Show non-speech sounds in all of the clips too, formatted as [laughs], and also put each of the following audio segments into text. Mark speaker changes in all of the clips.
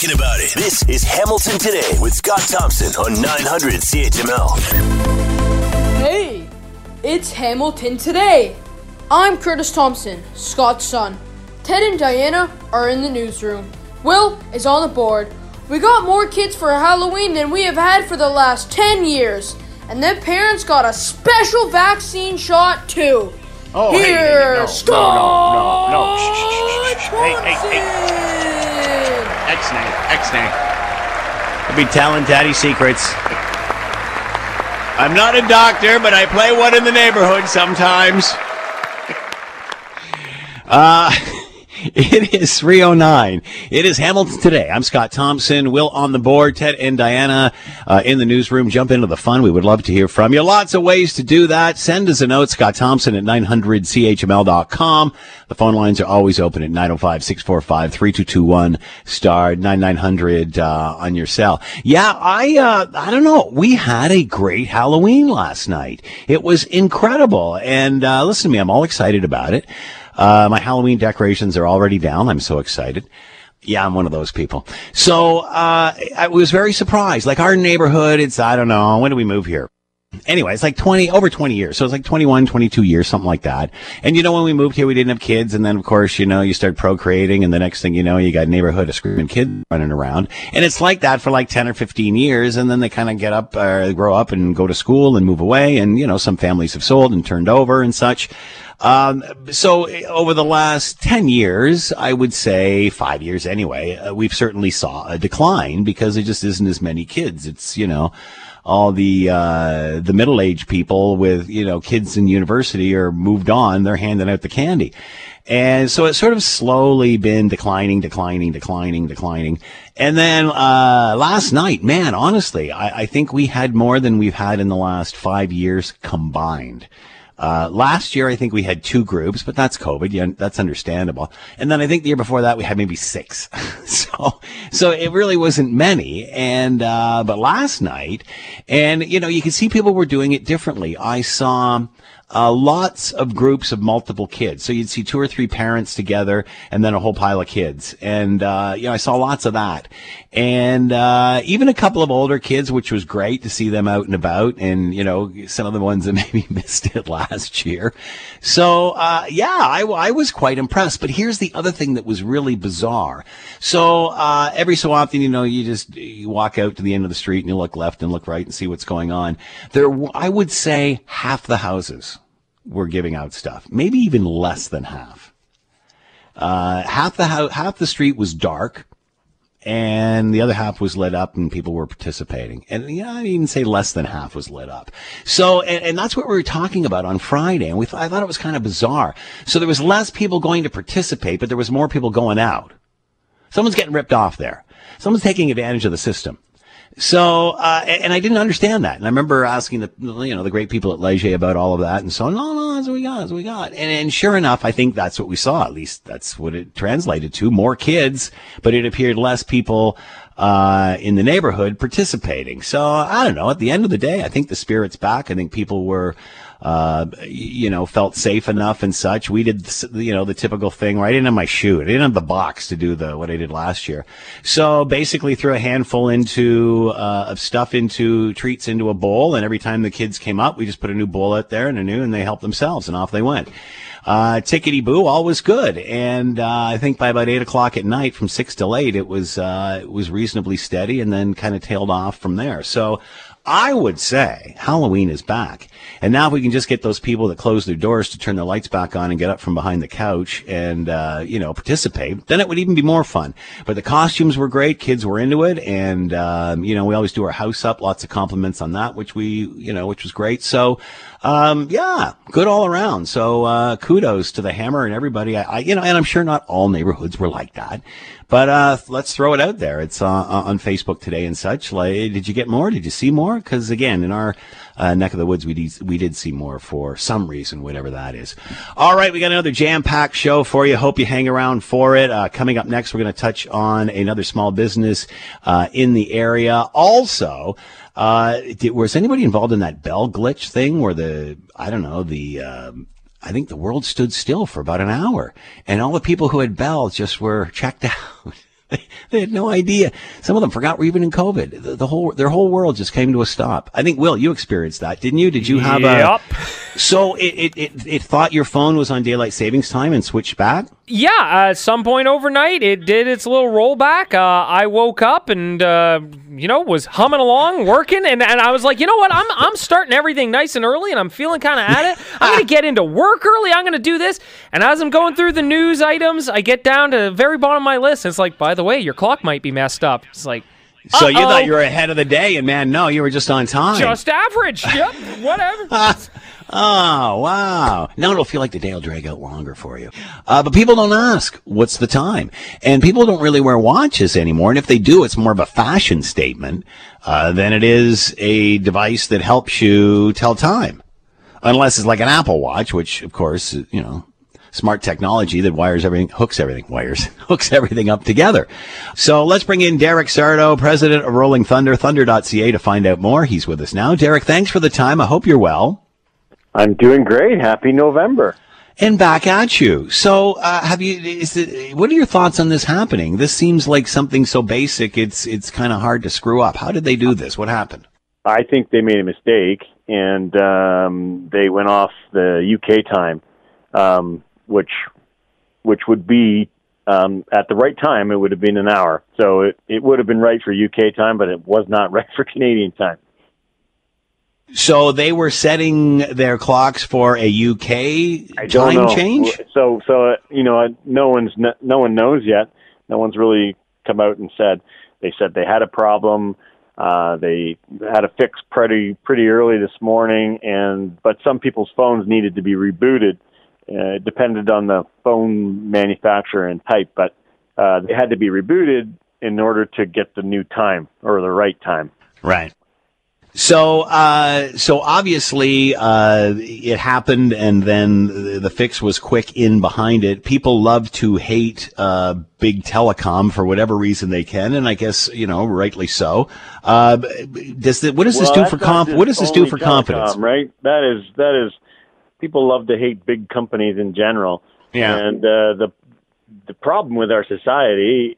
Speaker 1: talking about it. This is Hamilton Today with Scott Thompson on 900 CHML.
Speaker 2: Hey, it's Hamilton Today. I'm Curtis Thompson, Scott's son. Ted and Diana are in the newsroom. Will is on the board. We got more kids for Halloween than we have had for the last 10 years. And their parents got a special vaccine shot too.
Speaker 3: Oh, hey, hey,
Speaker 2: Here,
Speaker 3: no,
Speaker 2: Scott
Speaker 3: no, no, no, no. Shh, shh, shh, shh. Hey, hey, hey.
Speaker 2: Thompson.
Speaker 3: X-nay, X-nay. I'll be telling daddy secrets. I'm not a doctor, but I play one in the neighborhood sometimes. [laughs] Uh, [laughs] [laughs] it is 309. It is Hamilton today. I'm Scott Thompson. Will on the board. Ted and Diana uh, in the newsroom. Jump into the fun. We would love to hear from you. Lots of ways to do that. Send us a note, Scott Thompson at 900chml.com. The phone lines are always open at 905-645-3221 star 9900 uh, on your cell. Yeah, I uh, I don't know. We had a great Halloween last night. It was incredible. And uh, listen to me, I'm all excited about it. Uh, my Halloween decorations are already down. I'm so excited. Yeah, I'm one of those people. So, uh, I was very surprised. Like our neighborhood, it's, I don't know, when did we move here? Anyway, it's like 20, over 20 years. So it's like 21, 22 years, something like that. And you know, when we moved here, we didn't have kids. And then, of course, you know, you start procreating. And the next thing you know, you got a neighborhood of screaming kids running around. And it's like that for like 10 or 15 years. And then they kind of get up, uh, grow up and go to school and move away. And, you know, some families have sold and turned over and such. Um, so over the last 10 years, I would say five years anyway, uh, we've certainly saw a decline because there just isn't as many kids. It's, you know, all the, uh, the middle-aged people with, you know, kids in university are moved on. They're handing out the candy. And so it's sort of slowly been declining, declining, declining, declining. And then, uh, last night, man, honestly, I, I think we had more than we've had in the last five years combined. Uh, last year, I think we had two groups, but that's COVID. Yeah, that's understandable. And then I think the year before that, we had maybe six. [laughs] so, so it really wasn't many. And, uh, but last night, and, you know, you can see people were doing it differently. I saw, uh, lots of groups of multiple kids. So you'd see two or three parents together and then a whole pile of kids. And, uh, you know, I saw lots of that. And, uh, even a couple of older kids, which was great to see them out and about. And, you know, some of the ones that [laughs] maybe missed it last year. So, uh, yeah, I, I was quite impressed. But here's the other thing that was really bizarre. So, uh, every so often, you know, you just, you walk out to the end of the street and you look left and look right and see what's going on. There, I would say half the houses were giving out stuff, maybe even less than half. Uh, half the half the street was dark, and the other half was lit up, and people were participating. And yeah, I even say less than half was lit up. So, and, and that's what we were talking about on Friday, and we th- I thought it was kind of bizarre. So there was less people going to participate, but there was more people going out. Someone's getting ripped off there. Someone's taking advantage of the system. So, uh, and I didn't understand that. And I remember asking the, you know, the great people at Leger about all of that. And so, no, no, that's what we got, that's what we got. And, and sure enough, I think that's what we saw. At least that's what it translated to. More kids, but it appeared less people, uh, in the neighborhood participating. So I don't know. At the end of the day, I think the spirit's back. I think people were, uh, you know, felt safe enough and such. We did, you know, the typical thing where I didn't have my shoe. I didn't have the box to do the, what I did last year. So basically threw a handful into, uh, of stuff into treats into a bowl. And every time the kids came up, we just put a new bowl out there and a new, and they helped themselves and off they went. Uh, tickety boo, all was good. And, uh, I think by about eight o'clock at night from six till eight, it was, uh, it was reasonably steady and then kind of tailed off from there. So, I would say Halloween is back. And now if we can just get those people that close their doors to turn their lights back on and get up from behind the couch and, uh, you know, participate, then it would even be more fun. But the costumes were great. Kids were into it. And, um, you know, we always do our house up. Lots of compliments on that, which we, you know, which was great. So, um, yeah, good all around. So, uh, kudos to the hammer and everybody. I, I, you know, and I'm sure not all neighborhoods were like that. But uh, let's throw it out there. It's uh, on Facebook today and such. Like, did you get more? Did you see more? Because again, in our uh, neck of the woods, we did, we did see more for some reason, whatever that is. All right, we got another jam-packed show for you. Hope you hang around for it. Uh, coming up next, we're going to touch on another small business uh, in the area. Also. Uh, did, was anybody involved in that bell glitch thing where the, I don't know, the, um, I think the world stood still for about an hour and all the people who had bells just were checked [laughs] out. [laughs] they had no idea. Some of them forgot we're even in COVID. The, the, whole their whole world just came to a stop. I think Will, you experienced that, didn't you? Did you have
Speaker 4: yep.
Speaker 3: a? So it, it, it it thought your phone was on daylight savings time and switched back.
Speaker 4: Yeah, uh, at some point overnight, it did its little rollback. Uh, I woke up and uh, you know was humming along, working, and, and I was like, you know what? I'm I'm starting everything nice and early, and I'm feeling kind of at it. I'm gonna get into work early. I'm gonna do this, and as I'm going through the news items, I get down to the very bottom of my list. It's like, by the way, your clock might be messed up. It's like.
Speaker 3: So you
Speaker 4: Uh-oh.
Speaker 3: thought you were ahead of the day, and man, no, you were just on time.
Speaker 4: Just average. Yep. [laughs] Whatever. [laughs]
Speaker 3: Oh, wow. Now it'll feel like the day will drag out longer for you. Uh, but people don't ask, what's the time? And people don't really wear watches anymore. And if they do, it's more of a fashion statement uh, than it is a device that helps you tell time. Unless it's like an Apple Watch, which, of course, you know, smart technology that wires everything, hooks everything, wires, [laughs] hooks everything up together. So let's bring in Derek Sardo, president of Rolling Thunder, thunder.ca to find out more. He's with us now. Derek, thanks for the time. I hope you're well.
Speaker 5: I'm doing great. Happy November.
Speaker 3: And back at you. So, uh, have you? Is it, what are your thoughts on this happening? This seems like something so basic. It's it's kind of hard to screw up. How did they do this? What happened?
Speaker 5: I think they made a mistake and um, they went off the UK time, um, which which would be um, at the right time. It would have been an hour, so it, it would have been right for UK time, but it was not [laughs] right for Canadian time.
Speaker 3: So they were setting their clocks for a UK time
Speaker 5: know.
Speaker 3: change.
Speaker 5: So so uh, you know, no one's no, no one knows yet. No one's really come out and said. They said they had a problem. Uh, they had a fix pretty pretty early this morning, and but some people's phones needed to be rebooted. Uh, it depended on the phone manufacturer and type, but uh, they had to be rebooted in order to get the new time or the right time.
Speaker 3: Right. So, uh, so obviously, uh, it happened, and then the, fix was quick in behind it. People love to hate uh, big telecom for whatever reason they can, and I guess you know, rightly so. Uh, does the, what does this do for comp? What does this do for
Speaker 5: telecom,
Speaker 3: confidence?
Speaker 5: Right. That is that is. People love to hate big companies in general.
Speaker 3: Yeah.
Speaker 5: And uh, the the problem with our society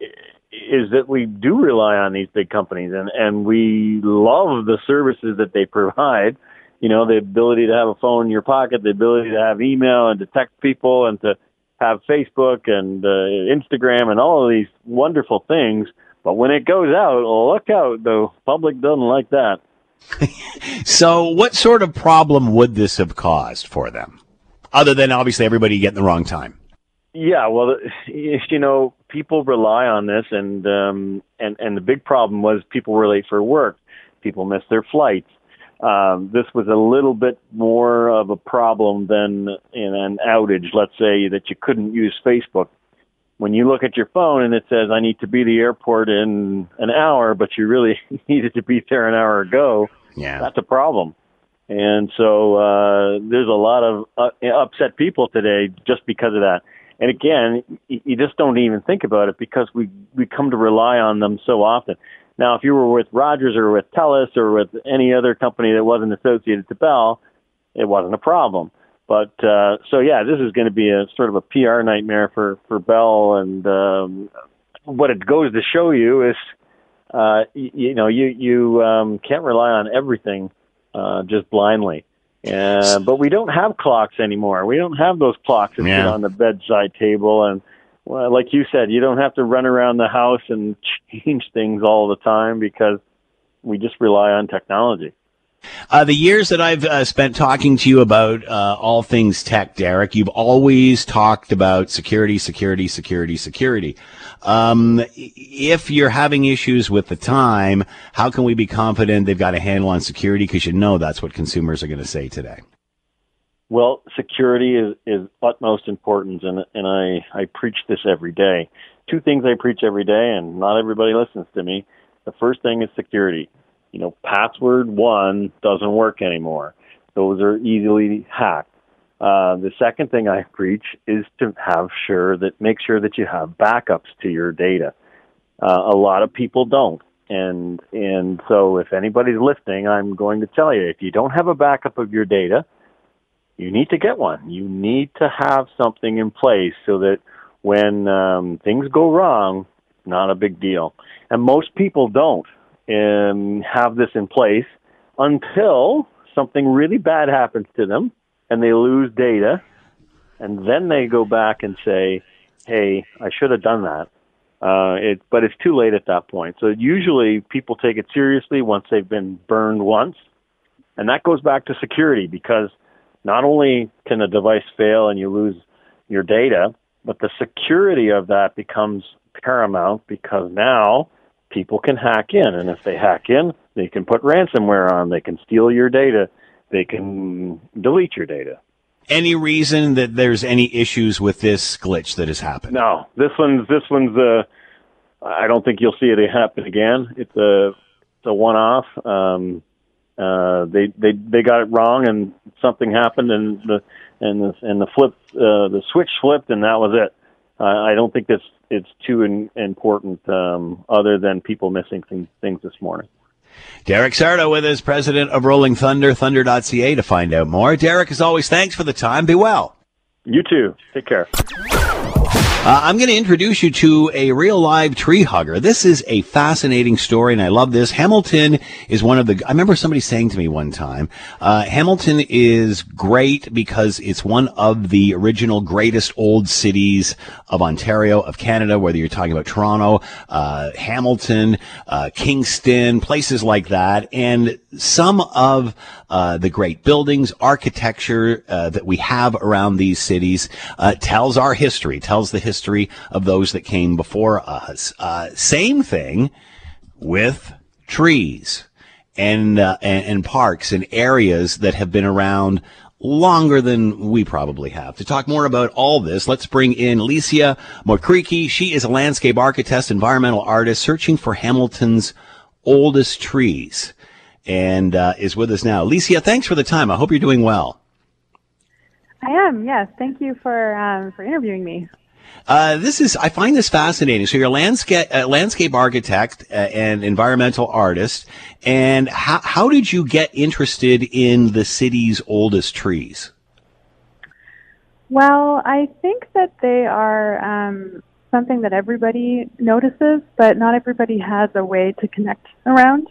Speaker 5: is that we do rely on these big companies, and and we love the services that they provide. You know, the ability to have a phone in your pocket, the ability to have email and to text people, and to have Facebook and uh, Instagram and all of these wonderful things. But when it goes out, look out! The public doesn't like that.
Speaker 3: So, what sort of problem would this have caused for them, other than obviously everybody getting the wrong time?
Speaker 5: Yeah, well, you know, people rely on this, and um, and and the big problem was people were late for work, people missed their flights. Um, this was a little bit more of a problem than in an outage. Let's say that you couldn't use Facebook. When you look at your phone and it says, "I need to be at the airport in an hour," but you really [laughs] needed to be there an hour ago,
Speaker 3: Yeah.
Speaker 5: that's a problem. And so uh, there's a lot of uh, upset people today just because of that. And again, you just don't even think about it because we we come to rely on them so often. Now, if you were with Rogers or with Telus or with any other company that wasn't associated to Bell, it wasn't a problem. But uh, so yeah, this is going to be a sort of a PR nightmare for for Bell. And um, what it goes to show you is, uh, you, you know, you you um, can't rely on everything uh, just blindly. Uh, but we don't have clocks anymore. We don't have those clocks that
Speaker 3: Yeah.
Speaker 5: sit on the bedside table, and well, like you said, you don't have to run around the house and [laughs] change things all the time because we just rely on technology.
Speaker 3: Uh, the years that I've uh, spent talking to you about uh, all things tech, Derek, you've always talked about security, security, security, security. Um, if you're having issues with the time, how can we be confident they've got a handle on security? Because you know that's what consumers are going to say today.
Speaker 5: Well, security is, is utmost importance, and and I I preach this every day. Two things I preach every day, and not everybody listens to me. The first thing is security. You know, password one doesn't work anymore. Those are easily hacked. Uh, the second thing I preach is to have sure that make sure that you have backups to your data. Uh, a lot of people don't, and and so if anybody's listening, I'm going to tell you if you don't have a backup of your data, you need to get one. You need to have something in place so that when um, things go wrong, not a big deal. And most people don't um, have this in place until something really bad happens to them and they lose data, and then they go back and say, "Hey, I should have done that." Uh, it, but it's too late at that point. So usually people take it seriously once they've been burned once, and that goes back to security because not only can a device fail and you lose your data, but the security of that becomes paramount because now people can hack in. And if they hack in, they can put ransomware on, they can steal your data, they can delete your data.
Speaker 3: Any reason that there's any issues with this glitch that has happened?
Speaker 5: No, this one's this one's uh I don't think you'll see it happen again. It's a it's a one off. Um uh they they they got it wrong and something happened and the and the and the flip uh the switch flipped and that was it. Uh, I don't think this it's too in, important um, other than people missing things, things this morning.
Speaker 3: Derek Sardo with us, president of Rolling Thunder, thunder.ca to find out more. Derek, as always, thanks for the time. Be well.
Speaker 5: You too. Take care.
Speaker 3: Uh, I'm going to introduce you to a real live tree hugger. This is a fascinating story, and I love this. Hamilton is one of the. I remember somebody saying to me one time, uh, Hamilton is great because it's one of the original greatest old cities of Ontario, of Canada. Whether you're talking about Toronto, uh, Hamilton, uh, Kingston, places like that, and some of uh, the great buildings, architecture uh, that we have around these cities tells our history, tells the history history of those that came before us. Uh, same thing with trees and, uh, and, and parks and areas that have been around longer than we probably have. To talk more about all this, let's bring in Licia Mokrycke. She is a landscape architect, environmental artist, searching for Hamilton's oldest trees, and uh, is with us now. Licia, thanks for the time. I hope you're doing well.
Speaker 6: I am. Yes. Thank you for um, for interviewing me.
Speaker 3: Uh, this is I find this fascinating. So you're a landscape uh, landscape architect uh, and environmental artist, and how how did you get interested in the city's oldest trees?
Speaker 6: Well, I think that they are um, something that everybody notices, but not everybody has a way to connect around.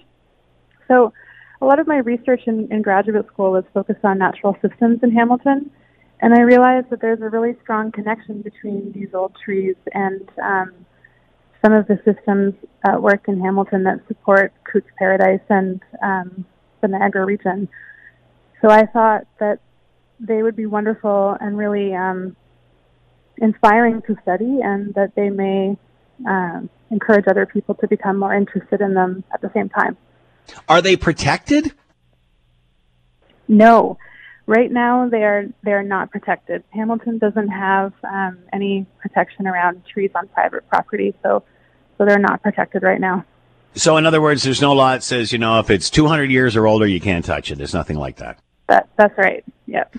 Speaker 6: So, a lot of my research in, in graduate school was focused on natural systems in Hamilton and I realized that there's a really strong connection between these old trees and um, some of the systems at work in Hamilton that support Cootes Paradise and um, the Niagara region. So I thought that they would be wonderful and really um, inspiring to study, and that they may um, encourage other people to become more interested in them at the same time.
Speaker 3: Are they protected?
Speaker 6: No. Right now, they are they are not protected. Hamilton doesn't have um, any protection around trees on private property, so so they're not protected right now.
Speaker 3: So, in other words, there's no law that says you know if it's 200 years or older, you can't touch it. There's nothing like that.
Speaker 6: That that's right. Yep.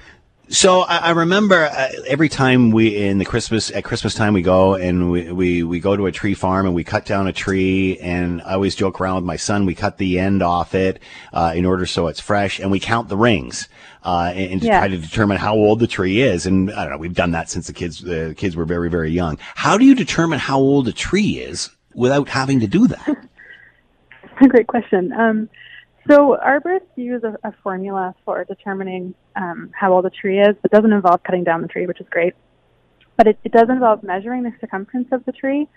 Speaker 3: So I, I remember uh, every time we in the Christmas at Christmas time we go and we, we we go to a tree farm and we cut down a tree and I always joke around with my son. We cut the end off it uh, in order so it's fresh and we count the rings uh, and, and to
Speaker 6: Yeah.
Speaker 3: try to determine how old the tree is. And I don't know. We've done that since the kids the kids were very very young. How do you determine how old a tree is without having to do that? [laughs]
Speaker 6: a Great question. Um, so arborists use a, a formula for determining um, how old a tree is. It doesn't involve cutting down the tree, which is great, but it, it does involve measuring the circumference of the tree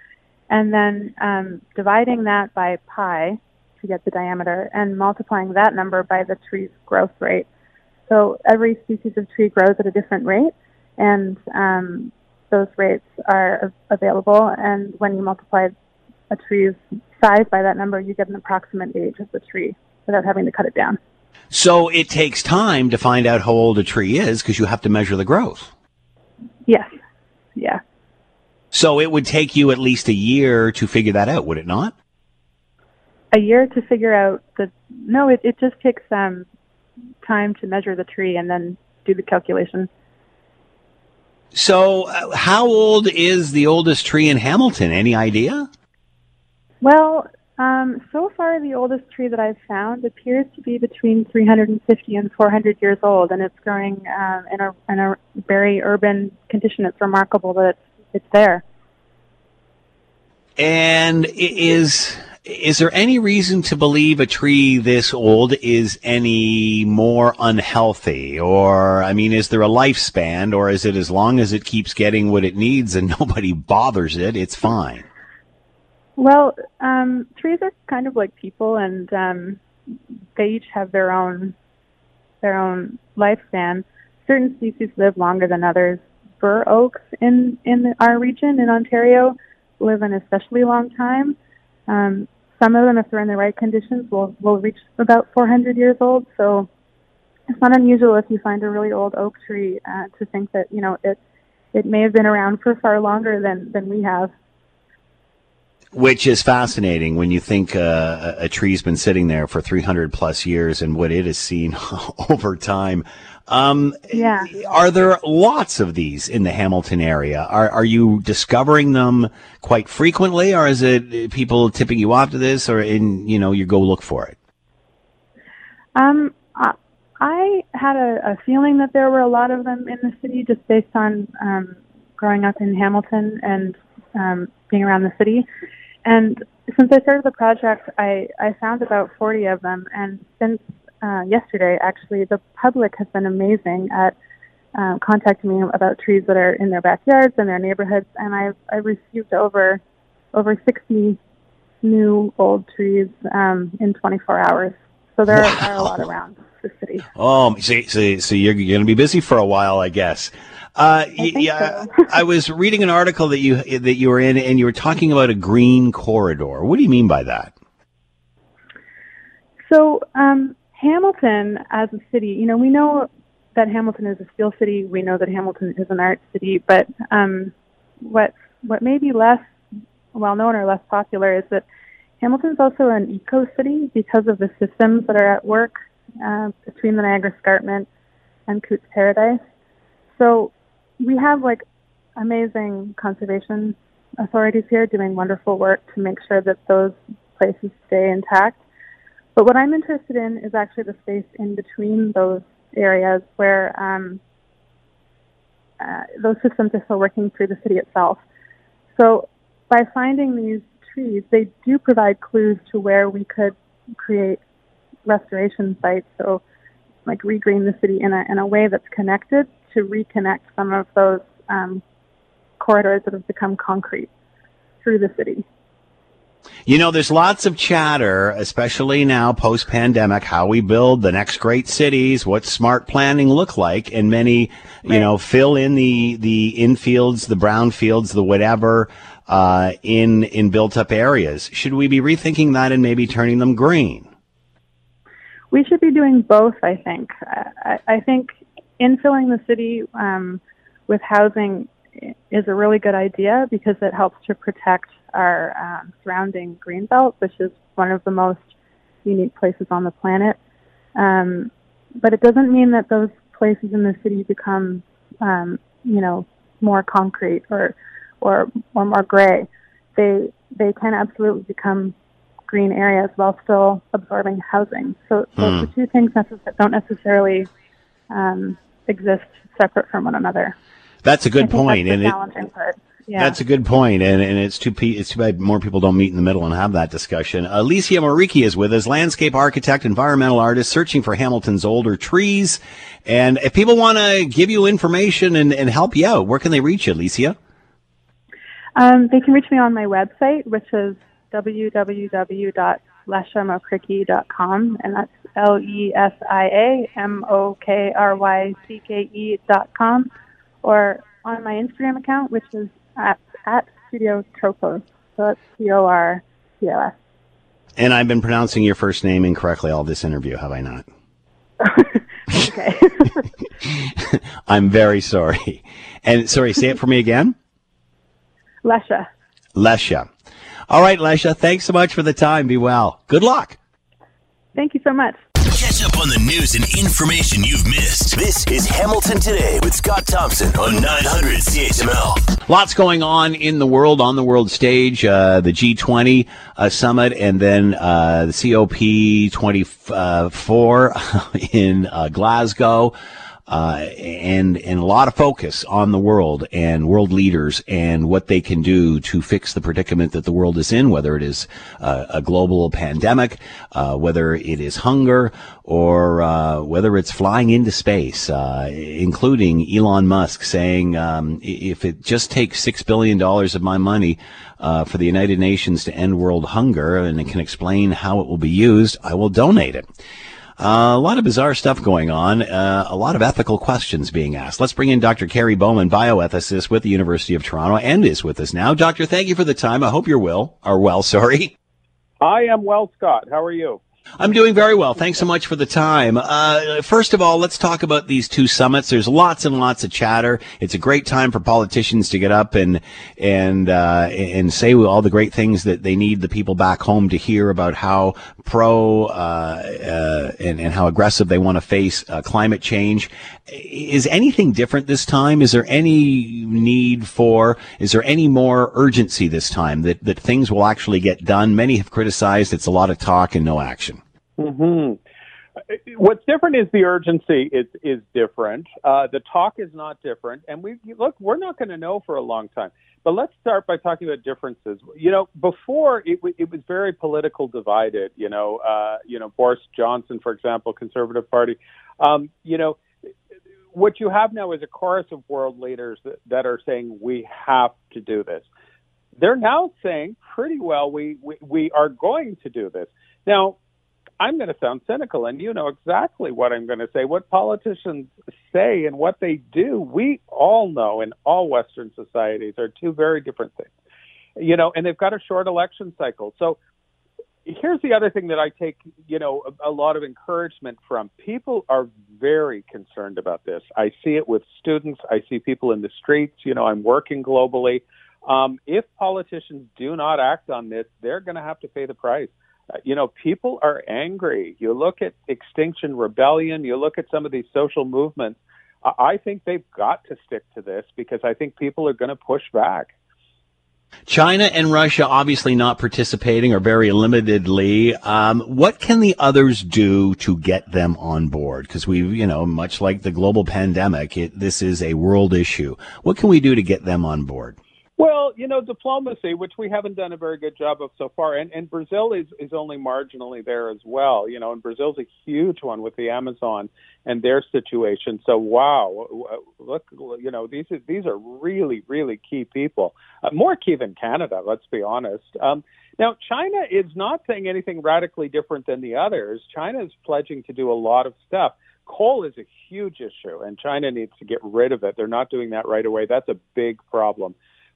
Speaker 6: and then um, dividing that by pi to get the diameter and multiplying that number by the tree's growth rate. So every species of tree grows at a different rate, and um, those rates are av- available. And when you multiply a tree's size by that number, you get an approximate age of the tree without having to cut it down.
Speaker 3: So it takes time to find out how old a tree is because you have to measure the growth.
Speaker 6: Yes. Yeah.
Speaker 3: So it would take you at least a year to figure that out, would it not?
Speaker 6: A year to figure out the no, it, it just takes um time to measure the tree and then do the calculation.
Speaker 3: So uh, how old is the oldest tree in Hamilton? Any idea?
Speaker 6: Well, um, so far the oldest tree that I've found appears to be between 350 and 400 years old, and it's growing um, in a in a very urban condition. It's remarkable that it's, it's there.
Speaker 3: And is is there any reason to believe a tree this old is any more unhealthy? Or, I mean, is there a lifespan, or is it as long as it keeps getting what it needs and [laughs] nobody bothers it, it's fine?
Speaker 6: Well, um, trees are kind of like people, and um, they each have their own their own lifespan. Certain species live longer than others. Bur oaks in in our region in Ontario live an especially long time. Um, some of them, if they're in the right conditions, will will reach about 400 years old. So it's not unusual if you find a really old oak tree uh, to think that you know it it may have been around for far longer than than we have.
Speaker 3: Which is fascinating when you think uh, a tree's been sitting there for 300 plus years and what it has seen [laughs] over time. Um,
Speaker 6: yeah.
Speaker 3: Are there lots of these in the Hamilton area? Are, are you discovering them quite frequently or is it people tipping you off to this or in, you know, you go look for it?
Speaker 6: Um, I had a, a feeling that there were a lot of them in the city just based on um, growing up in Hamilton and um, being around the city. And since I started the project, I, I found about 40 of them. And since uh, yesterday, actually, the public has been amazing at uh, contacting me about trees that are in their backyards and their neighborhoods. And I've, I've received over over 60 new old trees um, in 24 hours. So there wow. are a lot around the city.
Speaker 3: Oh, so, so, so you're, you're going to be busy for a while, I guess. Uh, I yeah, so. I was reading an article that you that you were in, and you were talking about a green corridor. What do you mean by that?
Speaker 6: So, um, Hamilton as a city, you know, we know that Hamilton is a steel city. We know that Hamilton is an art city, but um, what what may be less well known or less popular is that Hamilton is also an eco city because of the systems that are at work uh, between the Niagara Escarpment and Cootes Paradise. So we have like amazing conservation authorities here doing wonderful work to make sure that those places stay intact. But what I'm interested in is actually the space in between those areas where um, uh, those systems are still working through the city itself. So by finding these trees, they do provide clues to where we could create restoration sites. So like regreen the city in a in a way that's connected to reconnect some of those um, corridors that have become concrete through the city.
Speaker 3: You know, there's lots of chatter, especially now post pandemic, how we build the next great cities, what smart planning look like, and many, right. you know, fill in the, the infields, the brownfields, the whatever, uh, in, in built up areas. Should we be rethinking that and maybe turning them green?
Speaker 6: We should be doing both, I think. I, I think infilling the city um, with housing is a really good idea because it helps to protect our um, surrounding green belt, which is one of the most unique places on the planet. Um, but it doesn't mean that those places in the city become, um, you know, more concrete or or or more gray. They they can absolutely become green areas while still absorbing housing. So, so hmm. the two things necess- don't necessarily um, exist separate from one another.
Speaker 3: That's a good point,
Speaker 6: and challenging it, part. Yeah.
Speaker 3: That's a good point, and, and it's too it's too bad more people don't meet in the middle and have that discussion. Alicia Moriki is with us, landscape architect, environmental artist, searching for Hamilton's older trees. And if people want to give you information and, and help you out, where can they reach you, Alicia?
Speaker 6: Um, they can reach me on my website, which is www.lesiamokrycke.com, and that's L E S I A M O K R Y C K E dot or on my Instagram account, which is at, at Studio Tropos. So that's T O R P O S.
Speaker 3: And I've been pronouncing your first name incorrectly all this interview, have I not? [laughs]
Speaker 6: okay. [laughs]
Speaker 3: I'm very sorry. And sorry, say it for me again.
Speaker 6: Lesha.
Speaker 3: Lesha. All right, Lesha, thanks so much for the time. Be well. Good luck.
Speaker 6: Thank you so much.
Speaker 1: Catch up on the news and information you've missed. This is Hamilton Today with Scott Thompson on 900 CHML.
Speaker 3: Lots going on in the world, on the world stage. Uh, the G20 uh, summit and then uh, the COP24 [laughs] in uh, Glasgow. Uh, and and a lot of focus on the world and world leaders and what they can do to fix the predicament that the world is in, whether it is uh, a global pandemic, uh, whether it is hunger, or uh, whether it's flying into space, uh, including Elon Musk saying, um, if it just takes six billion dollars of my money uh, for the United Nations to end world hunger, and it can explain how it will be used, I will donate it. A lot of bizarre stuff going on. Uh, a lot of ethical questions being asked. Let's bring in Dr. Kerry Bowman, bioethicist with the University of Toronto, and is with us now. Doctor, thank you for the time. I hope you're well. Or well, [laughs] sorry.
Speaker 7: I am well, Scott. How are you?
Speaker 3: I'm doing very well. Thanks so much for the time. Uh, first of all, let's talk about these two summits. There's lots and lots of chatter. It's a great time for politicians to get up and and uh, and say all the great things that they need the people back home to hear about how pro uh, uh and, and how aggressive they want to face uh, climate change. Is anything different this time? Is there any need for? Is there any more urgency this time that that things will actually get done? Many have criticized it's a lot of talk and no action.
Speaker 7: Hmm What's different is the urgency is is different. Uh, the talk is not different, and we look. We're not going to know for a long time. But let's start by talking about differences. You know, before it, it was very political divided. You know, uh, you know Boris Johnson, for example, Conservative Party. Um, you know, what you have now is a chorus of world leaders that, that are saying we have to do this. They're now saying pretty well we, we, we are going to do this. Now, I'm going to sound cynical, and you know exactly what I'm going to say. What politicians say and what they do, we all know in all Western societies are two very different things. You know, and they've got a short election cycle. So here's the other thing that I take, you know, a, a, lot of encouragement from. People are very concerned about this. I see it with students. I see people in the streets. You know, I'm working globally. Um, if politicians do not act on this, they're going to have to pay the price. Uh, you know, people are angry. You look at Extinction Rebellion, you look at some of these social movements. I think they've got to stick to this because I think people are going to push back.
Speaker 3: China and Russia obviously not participating or very limitedly. Um, what can the others do to get them on board? Because we, you know, much like the global pandemic, it, this is a world issue. What can we do to get them on board?
Speaker 7: Well, you know, diplomacy, which we haven't done a very good job of so far, and, and Brazil is, is only marginally there as well. You know, and Brazil's a huge one with the Amazon and their situation. So, wow, look, you know, these are, these are really, really key people, uh, more key than Canada. Let's be honest. Um, now, China is not saying anything radically different than the others. China is pledging to do a lot of stuff coal is a huge issue and China needs to get rid of it. They're not doing that right away. That's a big problem.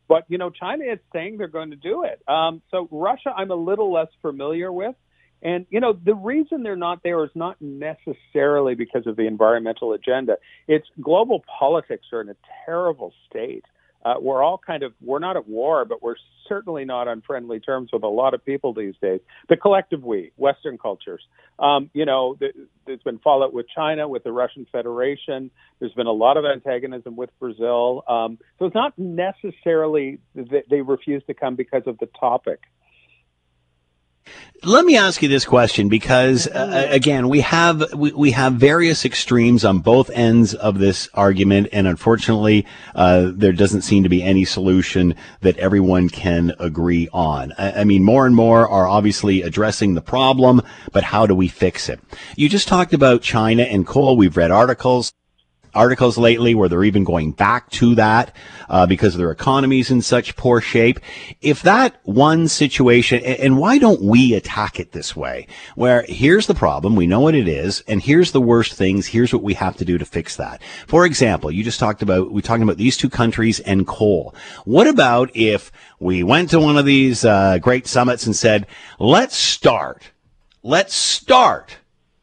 Speaker 7: But you know, China is saying they're going to do it. Um, so Russia, I'm a little less familiar with. And you know, the reason they're not there is not necessarily because of the environmental agenda. It's global politics are in a terrible state uh, we're all kind of we're not at war, but we're certainly not on friendly terms with a lot of people these days. The collective we, Western cultures. Um, you know, th- there's been fallout with China, with the Russian Federation. There's been a lot of antagonism with Brazil. Um, so it's not necessarily that they refuse to come because of the topic.
Speaker 3: Let me ask you this question because uh, again we have we, we have various extremes on both ends of this argument and unfortunately uh, there doesn't seem to be any solution that everyone can agree on. I, I, mean more and more are obviously addressing the problem but how do we fix it? You just talked about China and coal. We've read articles articles lately where they're even going back to that uh, because their economy's in such poor shape. If that one situation, and why don't we attack it this way? Where here's the problem, we know what it is, and here's the worst things. Here's what we have to do to fix that. For example, you just talked about we talking about these two countries and coal. What about if we went to one of these uh, great summits and said, "Let's start, let's start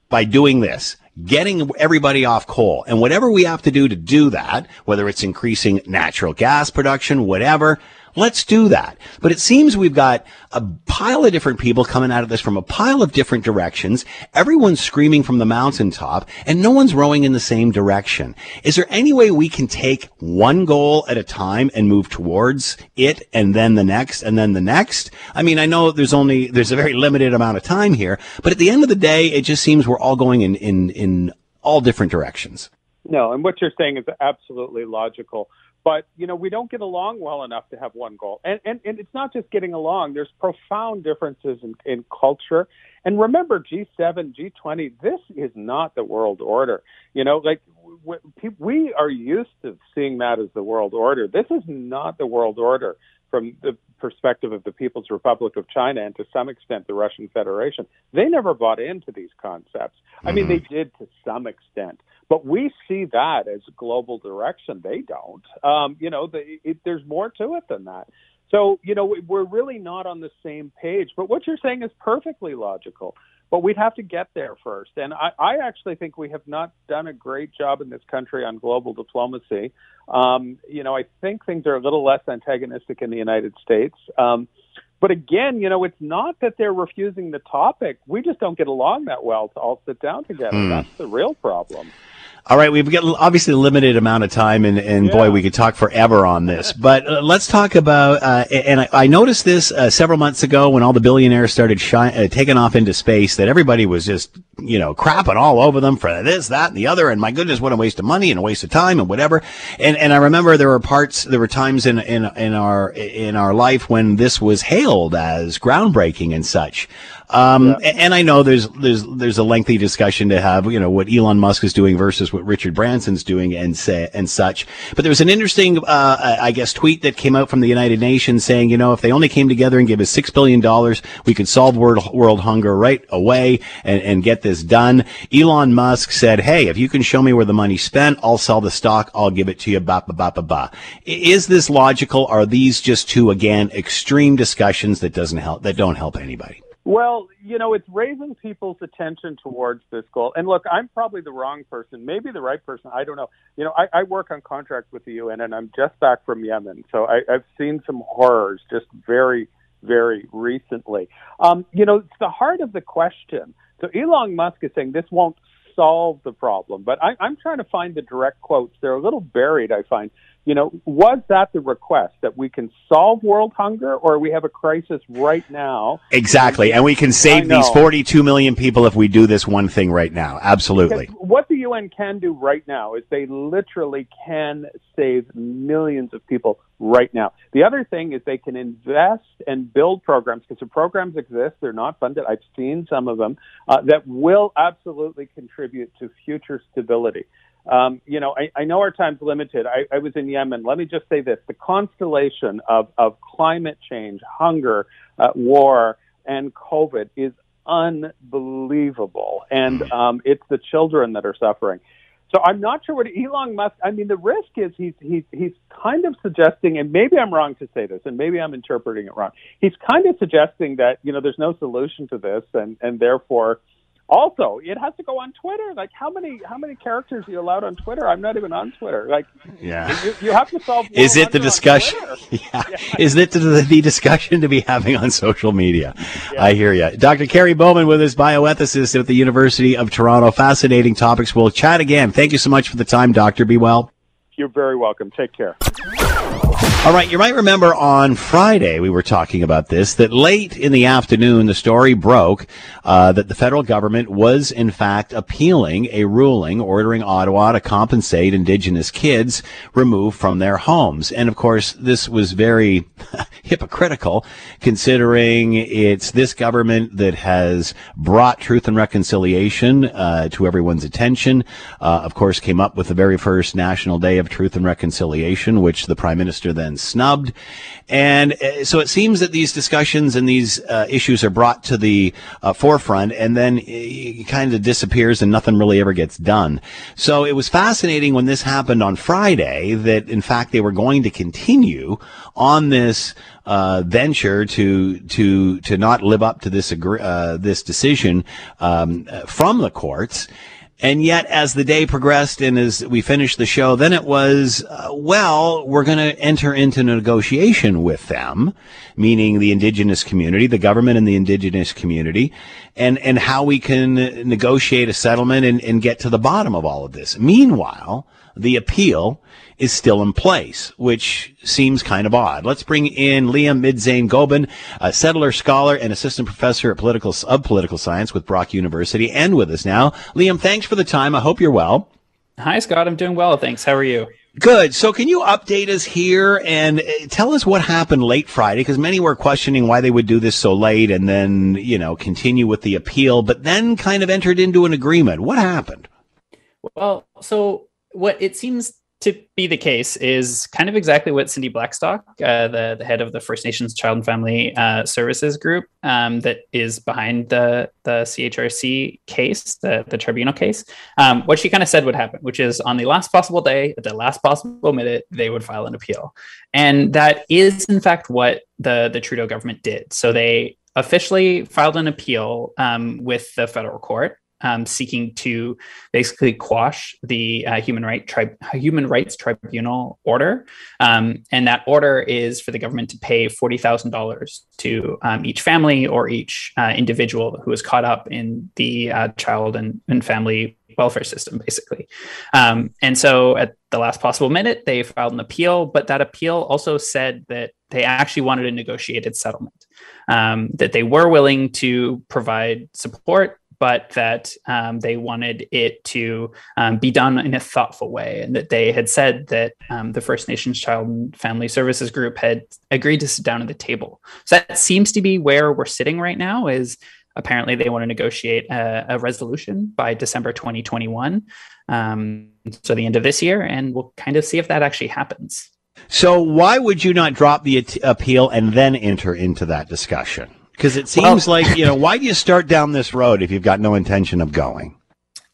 Speaker 3: by doing this." Getting everybody off coal. And whatever we have to do to do that, whether it's increasing natural gas production, whatever, let's do that. But it seems we've got a pile of different people coming out of this from a pile of different directions. Everyone's screaming from the mountaintop and no one's rowing in the same direction. Is there any way we can take one goal at a time and move towards it and then the next and then the next? I mean, I know there's only, there's a very limited amount of time here, but at the end of the day, it just seems we're all going in, in, in all different directions.
Speaker 7: No, and what you're saying is absolutely logical. But you know, we don't get along well enough to have one goal, and and, and it's not just getting along. There's profound differences in, in culture. And remember, G7, G20, this is not the world order. You know, like we are used to seeing that as the world order. This is not the world order from the perspective of the People's Republic of China and to some extent the Russian Federation. They never bought into these concepts. I mean, they mm-hmm. did to some extent, but we see that as global direction. They don't. Um, you know, the, it, there's more to it than that. So, you know, we're really not on the same page. But what you're saying is perfectly logical. But we'd have to get there first. And I, I actually think we have not done a great job in this country on global diplomacy. Um, you know, I think things are a little less antagonistic in the United States. Um, but again, you know, it's not that they're refusing the topic. We just don't get along that well to all sit down together. Mm. That's the real problem.
Speaker 3: All right, we've got obviously a limited amount of time, and, and yeah. boy, we could talk forever on this. But uh, let's talk about. Uh, and I, I, noticed this uh, several months ago when all the billionaires started shi- uh, taking off into space. That everybody was just, you know, crapping all over them for this, that, and the other. And my goodness, what a waste of money and a waste of time and whatever. And and I remember there were parts, there were times in in in our in our life when this was hailed as groundbreaking and such. Um, yeah. and I know there's there's there's a lengthy discussion to have, you know, what Elon Musk is doing versus what Richard Branson's doing and say, and such. But there was an interesting, uh, I guess, tweet that came out from the United Nations saying, you know, if they only came together and gave us six billion dollars, we could solve world world hunger right away and, and get this done. Elon Musk said, hey, if you can show me where the money's spent, I'll sell the stock. I'll give it to you. Ba ba ba ba ba. Is this logical? Are these just two again extreme discussions that doesn't help that don't help anybody?
Speaker 7: Well, you know, it's raising people's attention towards this goal. And look, I'm probably the wrong person, maybe the right person. I don't know. You know, I, I work on contract with the UN, and I'm just back from Yemen, so I, I've seen some horrors just very, very recently. Um, you know, it's the heart of the question. So Elon Musk is saying this won't solve the problem, but I, I'm trying to find the direct quotes. They're a little buried, I find you know, was that the request that we can solve world hunger or we have a crisis right now?
Speaker 3: Exactly. And we can save these 42 million people if we do this one thing right now. Absolutely.
Speaker 7: Because what the UN can do right now is they literally can save millions of people right now. The other thing is they can invest and build programs because the programs exist. They're not funded. I've seen some of them uh, that will absolutely contribute to future stability. Um, you know, I, I, know our time's limited. I, I, was in Yemen. Let me just say this: the constellation of, of climate change, hunger, uh, war, and COVID is unbelievable, and [sighs] um, it's the children that are suffering. So I'm not sure what Elon Musk. I mean, the risk is he's he's he's kind of suggesting, and maybe I'm wrong to say this, and maybe I'm interpreting it wrong. He's kind of suggesting that you know there's no solution to this, and and therefore also, it has to go on Twitter. Like, how many how many characters are you allowed on Twitter? I'm not even on Twitter. Like,
Speaker 3: yeah,
Speaker 7: you, you have to solve.
Speaker 3: Is it the discussion? yeah. [laughs] yeah. Is it the, the, discussion to be having on social media? Yeah. I hear you, Dr. Kerry Bowman, with his bioethicist at the University of Toronto. Fascinating topics. We'll chat again. Thank you so much for the time, Doctor. Be well.
Speaker 7: You're very welcome. Take care.
Speaker 3: All right, you might remember on Friday we were talking about this, that late in the afternoon the story broke uh, that the federal government was in fact appealing a ruling ordering Ottawa to compensate Indigenous kids removed from their homes. And of course, this was very [laughs] hypocritical considering it's this government that has brought truth and reconciliation uh, to everyone's attention. Uh, of course, came up with the very first National Day of Truth and Reconciliation, which the Prime Minister then snubbed. And uh, so it seems that these discussions and these uh, issues are brought to the uh, forefront and then it kind of disappears and nothing really ever gets done. So it was fascinating when this happened on Friday that in fact they were going to continue on this uh, venture to to to not live up to this uh, this decision um, from the courts. And yet, as the day progressed and as we finished the show, then it was, uh, well, we're going to enter into negotiation with them, meaning the indigenous community, the government and the indigenous community, and, and how we can negotiate a settlement and, and get to the bottom of all of this. Meanwhile, the appeal is still in place, which seems kind of odd. Let's bring in Liam Midzain Gobin, a settler scholar and assistant professor at political of political science with Brock University, and with us now. Liam, thanks for the time. I hope you're well.
Speaker 8: Hi, Scott. I'm doing well. Thanks. How are you?
Speaker 3: Good. So, can you update us here and uh, tell us what happened late Friday? Because many were questioning why they would do this so late and then, you know, continue with the appeal, but then kind of entered into an agreement. What happened?
Speaker 8: Well, so what it seems to be the case is kind of exactly what Cindy Blackstock, uh, the, the head of the First Nations Child and Family uh, Services Group, um, that is behind the the CHRC case, the the tribunal case, um, what she kind of said would happen, which is on the last possible day, at the last possible minute, they would file an appeal, and that is in fact what the the Trudeau government did. So they officially filed an appeal um, with the federal court um, seeking to basically quash the uh, human right tri- human rights tribunal order, um, and that order is for the government to pay forty thousand dollars to um, each family or each uh, individual who is caught up in the uh, child and, and family welfare system, basically. Um, and so, at the last possible minute, they filed an appeal, but that appeal also said that they actually wanted a negotiated settlement. Um, that they were willing to provide support but that um, they wanted it to um, be done in a thoughtful way, and that they had said that um, the First Nations Child and Family Services Group had agreed to sit down at the table. So that seems to be where we're sitting right now. Is apparently they want to negotiate a, a resolution by December 2021, um, so the end of this year, and we'll kind of see if that actually happens.
Speaker 3: So why would you not drop the appeal and then enter into that discussion? Because it seems well, like, you know, why do you start down this road if you've got no intention of going?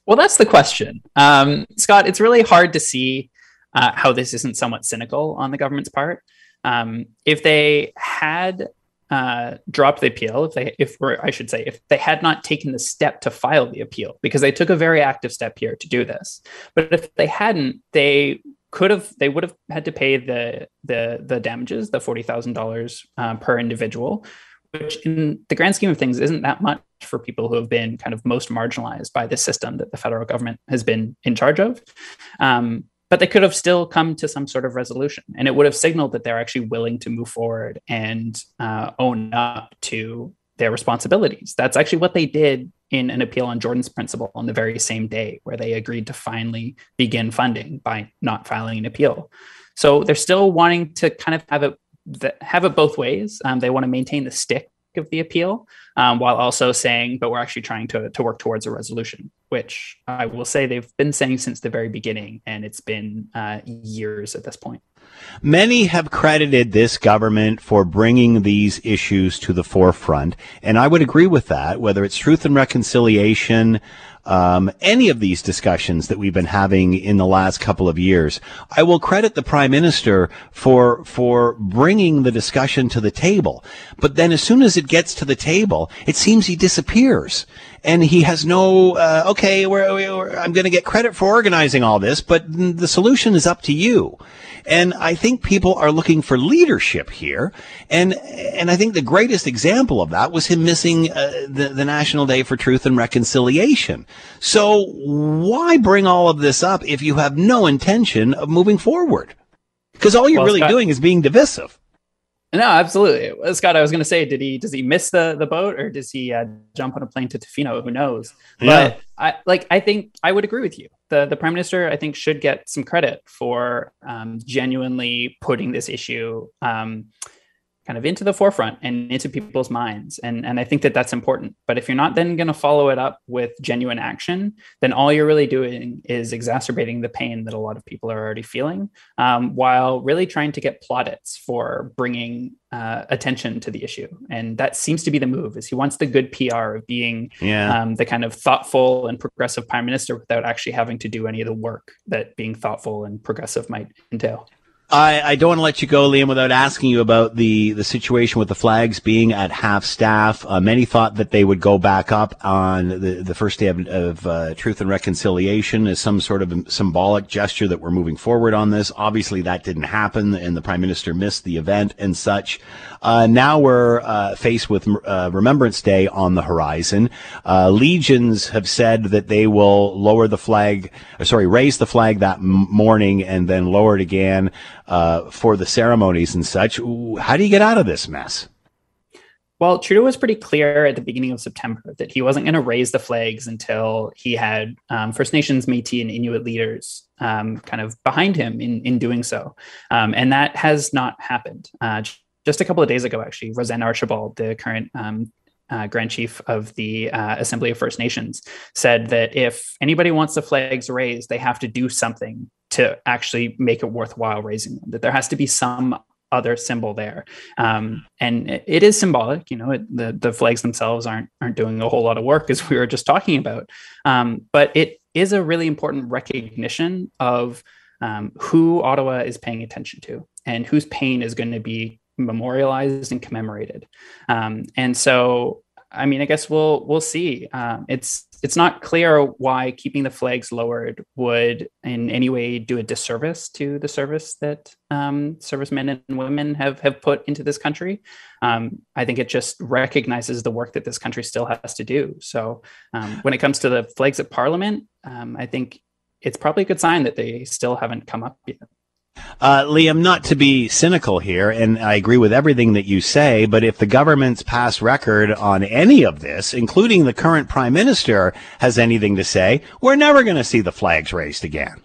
Speaker 8: Well, that's the question. Um, Scott, it's really hard to see uh, how this isn't somewhat cynical on the government's part. Um, if they had uh, dropped the appeal, if they, if or I should say, if they had not taken the step to file the appeal, because they took a very active step here to do this, but if they hadn't, they could have they would have had to pay the the the damages, the forty thousand uh, dollars per individual, which in the grand scheme of things isn't that much for people who have been kind of most marginalized by this system that the federal government has been in charge of. Um, but they could have still come to some sort of resolution, and it would have signaled that they're actually willing to move forward and uh, own up to their responsibilities. That's actually what they did in an appeal on Jordan's principle on the very same day, where they agreed to finally begin funding by not filing an appeal. So they're still wanting to kind of have it that have it both ways. Um, they want to maintain the stick of the appeal um, while also saying, but we're actually trying to, to work towards a resolution, which I will say they've been saying since the very beginning, and it's been uh, years at this point.
Speaker 3: Many have credited this government for bringing these issues to the forefront, and I would agree with that, whether it's truth and reconciliation, um, any of these discussions that we've been having in the last couple of years. I will credit the prime minister for for bringing the discussion to the table. But then, as soon as it gets to the table, it seems he disappears, and he has no. Uh, okay, we're, we're, I'm going to get credit for organizing all this, but the solution is up to you. And I think people are looking for leadership here. And, and I think the greatest example of that was him missing uh, the, the National Day for Truth and Reconciliation. So why bring all of this up if you have no intention of moving forward? Because all you're well, really Scott, doing is being divisive.
Speaker 8: No, absolutely, Scott. I was going to say, did he does he miss the the boat or does he uh, jump on a plane to Tofino? Who knows? Yeah. But I like. I think I would agree with you the, the prime minister, I think, should get some credit for um, genuinely putting this issue um, kind of into the forefront and into people's minds. And, and I think that that's important. But if you're not then going to follow it up with genuine action, then all you're really doing is exacerbating the pain that a lot of people are already feeling um, while really trying to get plaudits for bringing uh, attention to the issue. And that seems to be the move is he wants the good PR of being yeah. um, the kind of thoughtful and progressive prime minister without actually having to do any of the work that being thoughtful and progressive might entail.
Speaker 3: I, I don't want to let you go, Liam, without asking you about the, the situation with the flags being at half staff. Uh, many thought that they would go back up on the, the first day of, of uh, Truth and Reconciliation as some sort of symbolic gesture that we're moving forward on this. Obviously, that didn't happen, and the Prime Minister missed the event and such. Uh, now we're uh, faced with uh, Remembrance Day on the horizon. Uh, legions have said that they will lower the flag, sorry, raise the flag that m- morning and then lower it again uh, for the ceremonies and such. How do you get out of this mess?
Speaker 8: well, Trudeau was pretty clear at the beginning of September that he wasn't going to raise the flags until he had um, First Nations, Métis, and Inuit leaders um, kind of behind him in in doing so, um, and that has not happened. Uh, just a couple of days ago, actually, Roseanne Archibald, the current um, uh, Grand Chief of the uh, Assembly of First Nations, said that if anybody wants the flags raised, they have to do something to actually make it worthwhile raising them. That there has to be some other symbol there, um, and it, it is symbolic. You know, it, the the flags themselves aren't aren't doing a whole lot of work, as we were just talking about. Um, but it is a really important recognition of um, who Ottawa is paying attention to and whose pain is going to be memorialized and commemorated. Um, and so, I mean, I guess we'll we'll see. Um, it's it's not clear why keeping the flags lowered would in any way do a disservice to the service that um, servicemen and women have have put into this country. Um, I think it just recognizes the work that this country still has to do. So um, when it comes to the flags at Parliament, um, I think it's probably a good sign that they still haven't come up yet.
Speaker 3: Uh, Liam, not to be cynical here, and I agree with everything that you say, but if the government's past record on any of this, including the current prime minister, has anything to say, we're never going to see the flags raised again.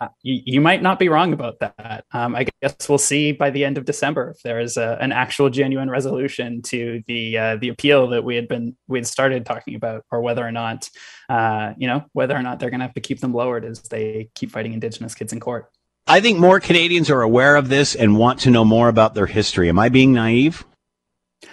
Speaker 8: Uh, you, you, might not be wrong about that. Um, I guess we'll see by the end of December if there is a, an actual genuine resolution to the uh, the appeal that we had been we had started talking about, or whether or not uh, you know whether or not they're going to have to keep them lowered as they keep fighting Indigenous kids in court.
Speaker 3: I think more Canadians are aware of this and want to know more about their history. Am I being naive?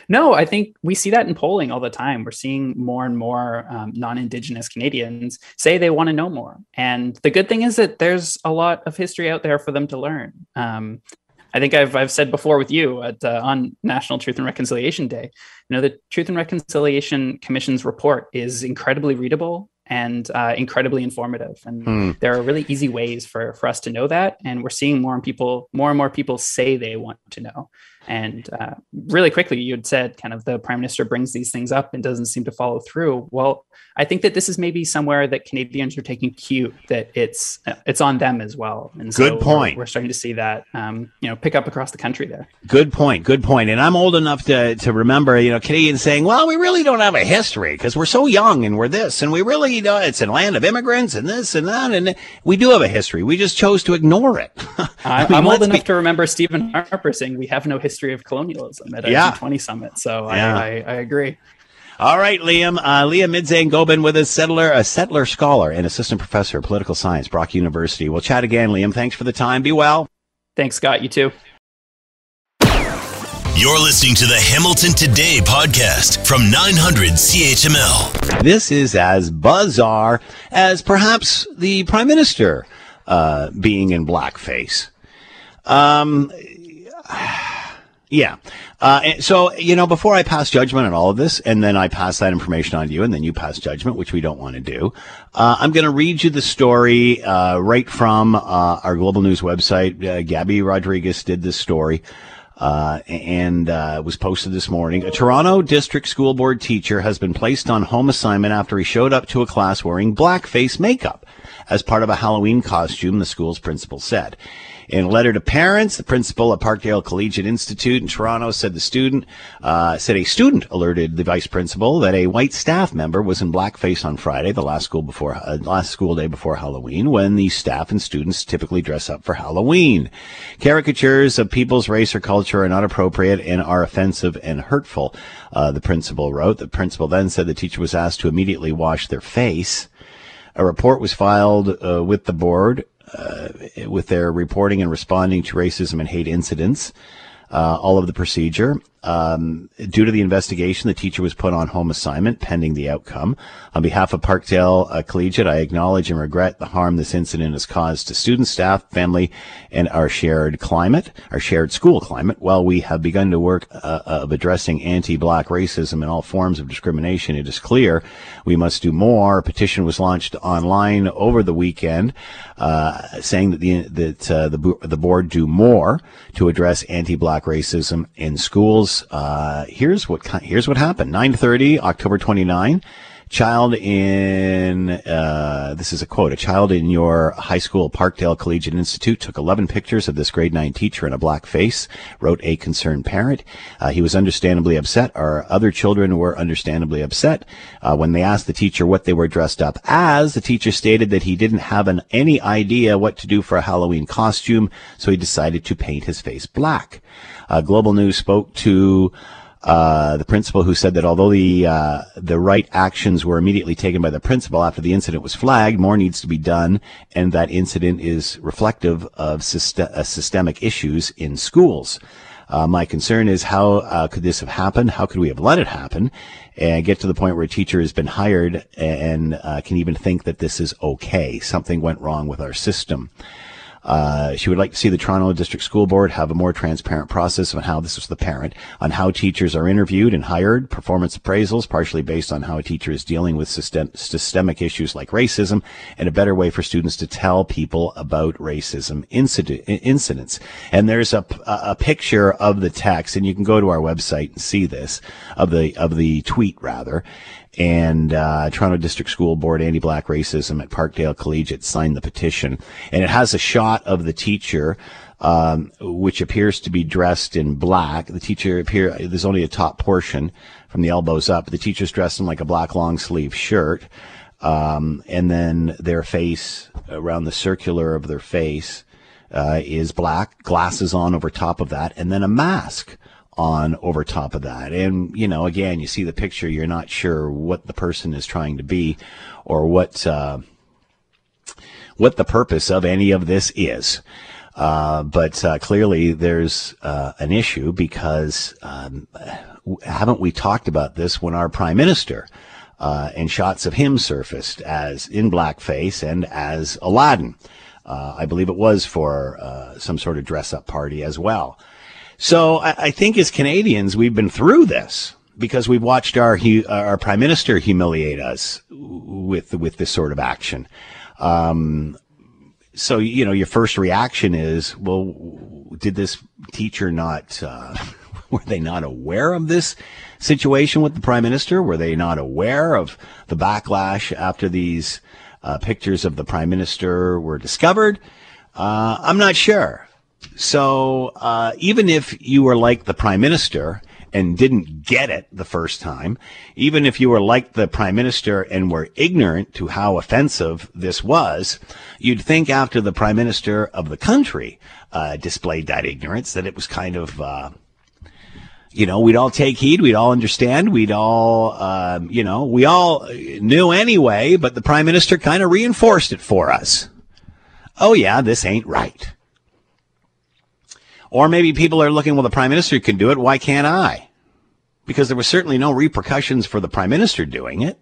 Speaker 8: No, I think we see that in polling all the time. We're seeing more and more um, non Indigenous Canadians say they want to know more. And the good thing is that there's a lot of history out there for them to learn. Um, I think I've, I've said before with you at, uh, on National Truth and Reconciliation Day, you know, the Truth and Reconciliation Commission's report is incredibly readable and uh, incredibly informative. And hmm. there are really easy ways for, for us to know that. And we're seeing more and people, more and more people say they want to know. And uh, really quickly, you had said kind of the prime minister brings these things up and doesn't seem to follow through. Well, I think that this is maybe somewhere that Canadians are taking cue that it's it's on them as well.
Speaker 3: And so good point.
Speaker 8: We're, we're, starting to see that um, you know pick up across the country there.
Speaker 3: Good point. Good point. And I'm old enough to to remember you know Canadians saying, "Well, we really don't have a history because we're so young and we're this and we really you know it's a land of immigrants and this and that and we do have a history. We just chose to ignore it." [laughs]
Speaker 8: I am old enough be- to remember Stephen Harper saying we have no history of colonialism at a yeah. G20 summit. So yeah. I, I, I agree.
Speaker 3: All right, Liam. Uh, Liam Midzain-Gobin with us, settler, a settler scholar and assistant professor of political science, Brock University. We'll chat again, Liam. Thanks for the time. Be well.
Speaker 8: Thanks, Scott. You too.
Speaker 1: You're listening to the Hamilton Today podcast from 900 CHML.
Speaker 3: This is as bizarre as perhaps the prime minister uh, being in blackface. Um, yeah. Uh, so, you know, before I pass judgment on all of this, and then I pass that information on to you, and then you pass judgment, which we don't want to do, uh, I'm going to read you the story uh, right from uh, our Global News website. Uh, Gabby Rodriguez did this story. Uh, and was posted this morning. A Toronto District School Board teacher has been placed on home assignment after he showed up to a class wearing blackface makeup as part of a Halloween costume, the school's principal said. In a letter to parents, the principal at Parkdale Collegiate Institute in Toronto said the student uh, said a student alerted the vice principal that a white staff member was in blackface on Friday, the last school before uh, last school day before Halloween, when the staff and students typically dress up for Halloween. Caricatures of people's race or culture are not appropriate and are offensive and hurtful. Uh, the principal wrote. The principal then said the teacher was asked to immediately wash their face. A report was filed uh, with the board uh, with their reporting and responding to racism and hate incidents. Uh, all of the procedure. Um, due to the investigation, the teacher was put on home assignment pending the outcome. On behalf of Parkdale uh, Collegiate, I acknowledge and regret the harm this incident has caused to students, staff, family, and our shared climate, our shared school climate. While we have begun to work uh, of addressing anti-black racism and all forms of discrimination, it is clear we must do more. A petition was launched online over the weekend, uh, saying that the that uh, the the board do more to address anti-black racism in schools. Uh, here's what here's what happened. 9:30, October 29. child in uh, this is a quote a child in your high school parkdale collegiate institute took 11 pictures of this grade 9 teacher in a black face wrote a concerned parent uh, he was understandably upset our other children were understandably upset uh, when they asked the teacher what they were dressed up as the teacher stated that he didn't have an, any idea what to do for a halloween costume so he decided to paint his face black uh, global news spoke to uh, the principal who said that although the uh, the right actions were immediately taken by the principal after the incident was flagged, more needs to be done, and that incident is reflective of uh, systemic issues in schools. Uh, my concern is how uh, could this have happened? How could we have let it happen and get to the point where a teacher has been hired and uh, can even think that this is okay? Something went wrong with our system. Uh, she would like to see the Toronto District School Board have a more transparent process on how this is the parent on how teachers are interviewed and hired, performance appraisals, partially based on how a teacher is dealing with system, systemic issues like racism, and a better way for students to tell people about racism incident, incidents. And there's a, a picture of the text, and you can go to our website and see this of the of the tweet rather and uh, Toronto District School Board anti-black racism at Parkdale Collegiate signed the petition, and it has a shot of the teacher. Um, which appears to be dressed in black. The teacher appear there's only a top portion from the elbows up. The teacher's dressed in like a black long sleeve shirt, um, and then their face around the circular of their face uh, is black. Glasses on over top of that, and then a mask on over top of that. And, you know, again, you see the picture, you're not sure what the person is trying to be or what, uh, what the purpose of any of this is. Uh, but uh, clearly there's uh, an issue because um, haven't we talked about this when our prime minister uh, and shots of him surfaced as in blackface and as Aladdin? Uh, I believe it was for some sort of dress up party as well. So I, I think as Canadians, we've been through this because we've watched our our prime minister humiliate us with with this sort of action. Um, so you know, your first reaction is, well, did this teacher not? Uh, [laughs] were they not aware of this situation with the prime minister? Were they not aware of the backlash after these uh, pictures of the prime minister were discovered? Uh, I'm not sure. So uh, even if you were like the prime minister and didn't get it the first time, even if you were like the prime minister and were ignorant to how offensive this was, you'd think after the prime minister of the country uh, displayed that ignorance that it was kind of. Uh, you know, we'd all take heed. We'd all understand. We'd all, um, you know, we all knew anyway, but the prime minister kind of reinforced it for us. Oh yeah, this ain't right. Or maybe people are looking, well, the prime minister can do it. Why can't I? Because there was certainly no repercussions for the prime minister doing it.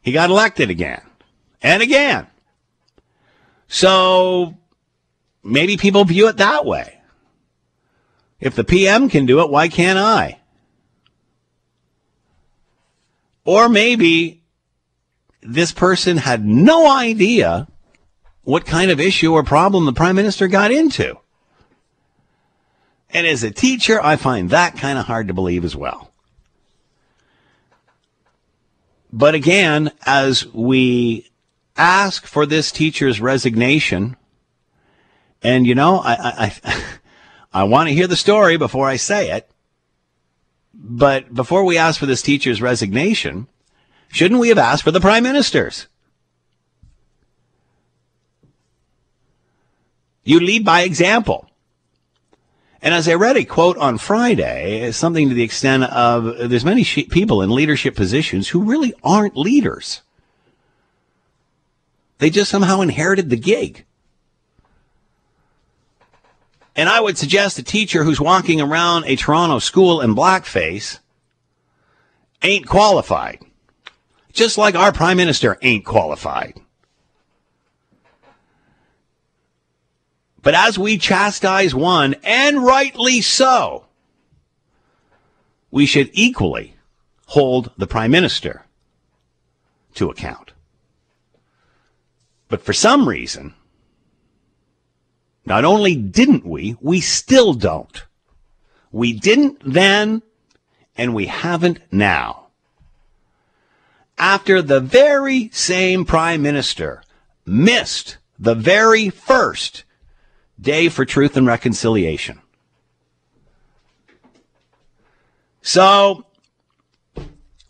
Speaker 3: He got elected again and again. So maybe people view it that way. If the PM can do it, why can't I? Or maybe this person had no idea what kind of issue or problem the prime minister got into. And as a teacher, I find that kind of hard to believe as well. But again, as we ask for this teacher's resignation, and you know, I, I, I [laughs] want to hear the story before I say it. But before we ask for this teacher's resignation, shouldn't we have asked for the prime minister's? You lead by example. And as I read a quote on Friday, something to the extent of there's many people in leadership positions who really aren't leaders. They just somehow inherited the gig. And I would suggest a teacher who's walking around a Toronto school in blackface ain't qualified. Just like our prime minister ain't qualified. But as we chastise one, and rightly so, we should equally hold the prime minister to account. But for some reason, not only didn't we, we still don't. We didn't then, and we haven't now. after the very same prime minister missed the very first day for truth and reconciliation. So,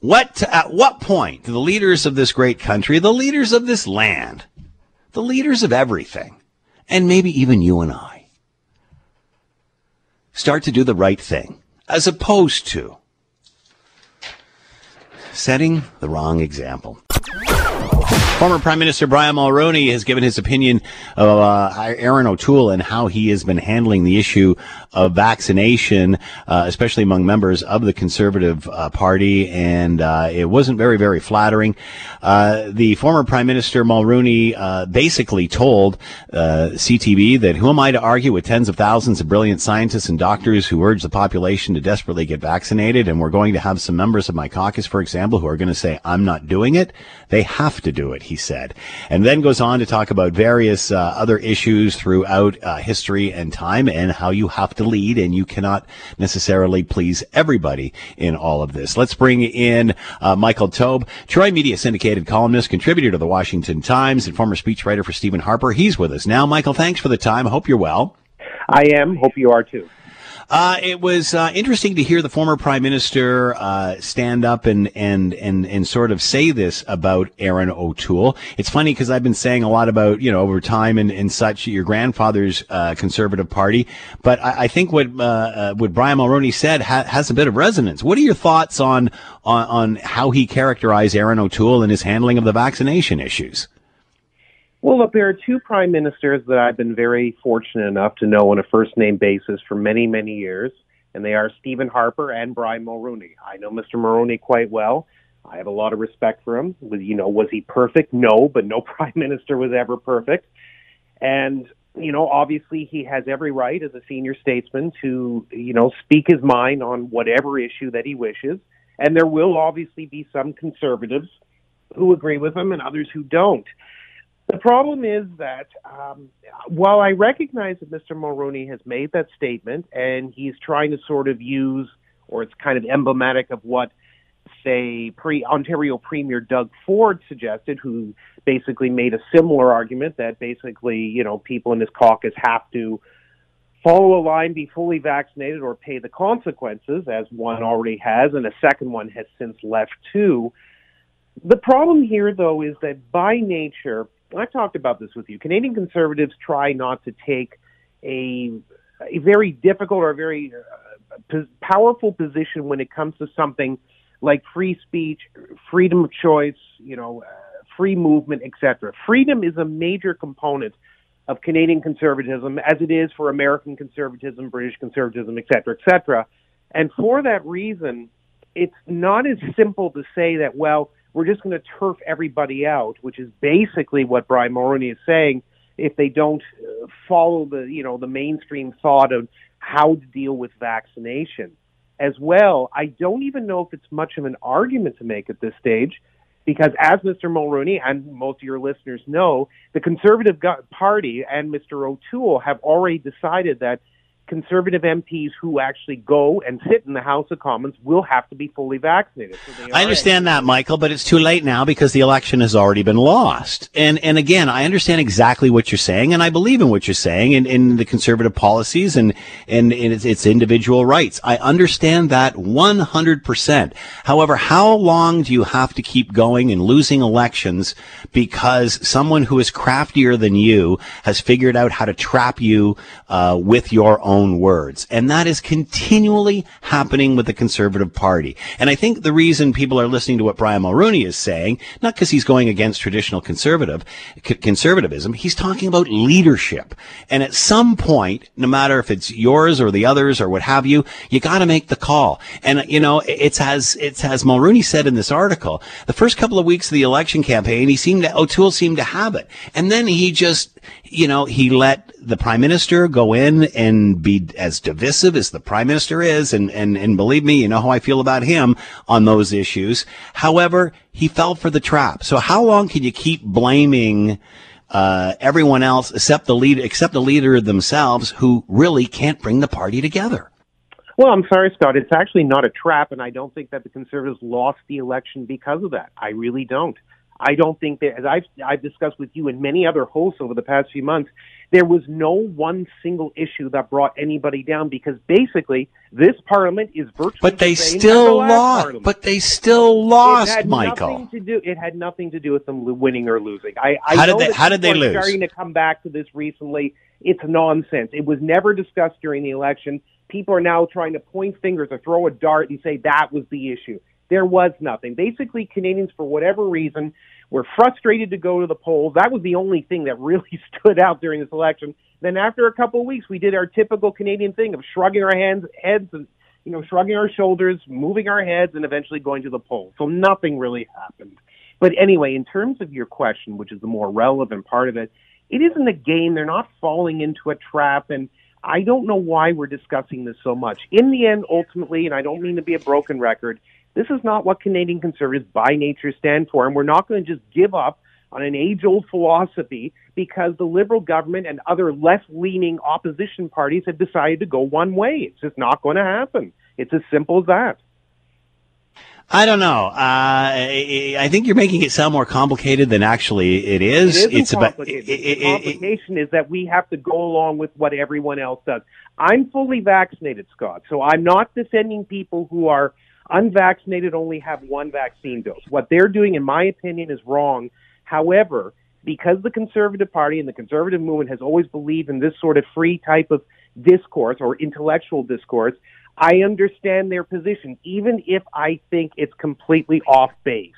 Speaker 3: what, at what point do the leaders of this great country, the leaders of this land, the leaders of everything, and maybe even you and I, start to do the right thing as opposed to setting the wrong example? Former Prime Minister Brian Mulroney has given his opinion of uh, Erin O'Toole and how he has been handling the issue of vaccination, uh, especially among members of the Conservative uh, Party, and uh, it wasn't very, very flattering. Uh, the former Prime Minister Mulroney uh, basically told CTV that who am I to argue with tens of thousands of brilliant scientists and doctors who urge the population to desperately get vaccinated, and we're going to have some members of my caucus, for example, who are going to say I'm not doing it. They have to do it he said. And then goes on to talk about various uh, other issues throughout uh, history and time and how you have to lead and you cannot necessarily please everybody in all of this. Let's bring in uh, Michael Taube, Troy Media syndicated columnist, contributor to the Washington Times, and former speechwriter for Stephen Harper. He's with us now. Michael, thanks for the time. Hope you're well.
Speaker 9: I am. Hope you are too.
Speaker 3: Uh, it was uh, interesting to hear the former prime minister uh, stand up and, and and and sort of say this about Erin O'Toole. It's funny because I've been saying a lot about you know over time and, and such your grandfather's uh, conservative party, but I, I think what uh, uh, what Brian Mulroney said ha- has a bit of resonance. What are your thoughts on, on on how he characterized Erin O'Toole and his handling of the vaccination issues?
Speaker 9: Well, look, there are two prime ministers that I've been very fortunate enough to know on a first name basis for many, many years, and they are Stephen Harper and Brian Mulroney. I know Mr. Mulroney quite well. I have a lot of respect for him. You know, was he perfect? No, but no [laughs] prime minister was ever perfect. And you know, obviously he has every right as a senior statesman to, you know, speak his mind on whatever issue that he wishes. And there will obviously be some conservatives who agree with him and others who don't. The problem is that um, while I recognize that Mr. Mulroney has made that statement and he's trying to sort of use, or it's kind of emblematic of what, say, pre Ontario Premier Doug Ford suggested, who basically made a similar argument that basically, you know, people in his caucus have to follow a line, be fully vaccinated, or pay the consequences, as one already has, and a second one has since left too. The problem here, though, is that by nature, I've talked about this with you. Canadian conservatives try not to take a a very difficult or a very uh, powerful position when it comes to something like free speech, freedom of choice, you know, uh, free movement, etc. Freedom is a major component of Canadian conservatism, as it is for American conservatism, British conservatism, etc., etc. And for that reason, it's not as simple to say that well we're just going to turf everybody out, which is basically what Brian Mulroney is saying. If they don't uh, follow the you know the mainstream thought of how to deal with vaccination, as well, I don't even know if it's much of an argument to make at this stage, because as Mr. Mulroney and most of your listeners know, the Conservative Party and Mr. O'Toole have already decided that conservative MPs who actually go and sit in the House of Commons will have to be fully vaccinated.
Speaker 3: So I understand that, Michael, but it's too late now because the election has already been lost. And and again, I understand exactly what you're saying, and I believe in what you're saying in, in the conservative policies and and, and its, its individual rights. I understand that 100%. However, how long do you have to keep going and losing elections because someone who is craftier than you has figured out how to trap you uh, with your own own words. And that is continually happening with the Conservative Party. And I think the reason people are listening to what Brian Mulroney is saying, not because he's going against traditional conservative, c- conservatism, he's talking about leadership. And at some point, no matter if it's yours or the others or what have you, you gotta make the call. And, you know, it's as, it's as Mulroney said in this article, the first couple of weeks of the election campaign, he seemed to, O'Toole seemed to have it. And then he just, you know, he let the prime minister go in and be as divisive as the prime minister is. And, and, and believe me, you know how I feel about him on those issues. However, he fell for the trap. So how long can you keep blaming, uh, everyone else except the leader, except the leader themselves who really can't bring the party together?
Speaker 9: Well, I'm sorry, Scott. It's actually not a trap, and I don't think that the Conservatives lost the election because of that. I really don't. I don't think that, as I've, I've discussed with you and many other hosts over the past few months, there was no one single issue that brought anybody down because basically this parliament is virtually.
Speaker 3: But they
Speaker 9: the
Speaker 3: still
Speaker 9: the
Speaker 3: lost.
Speaker 9: Parliament.
Speaker 3: But they still
Speaker 9: it
Speaker 3: lost,
Speaker 9: had
Speaker 3: Michael.
Speaker 9: Nothing to do, it had nothing to do with them winning or losing. I, I
Speaker 3: How did they- how did they lose?
Speaker 9: Starting to come back to this recently, it's nonsense. It was never discussed during the election. People are now trying to point fingers or throw a dart and say that was the issue. There was nothing. Basically, Canadians, for whatever reason, were frustrated to go to the polls. That was the only thing that really [laughs] stood out during this election. Then, after a couple of weeks, we did our typical Canadian thing of shrugging our hands, heads, and you know, shrugging our shoulders, moving our heads, and eventually going to the polls. So nothing really happened. But anyway, in terms of your question, which is the more relevant part of it, it isn't a game. They're not falling into a trap. And I don't know why we're discussing this so much. In the end, ultimately, and I don't mean to be a broken record, this is not what Canadian Conservatives by nature stand for. And we're not going to just give up on an age old philosophy because the Liberal government and other left leaning opposition parties have decided to go one way. It's just not going to happen. It's as simple as that.
Speaker 3: I don't know. Uh, I, I think you're making it sound more complicated than actually it is.
Speaker 9: It isn't
Speaker 3: it's about. it- it-
Speaker 9: the complication is that we have to go along with what everyone else does. I'm fully vaccinated, Scott, so I'm not defending people who are unvaccinated, only have one vaccine dose. What they're doing, in my opinion, is wrong. However, because the Conservative Party and the Conservative movement has always believed in this sort of free type of discourse or intellectual discourse, I understand their position, even if I think it's completely off base.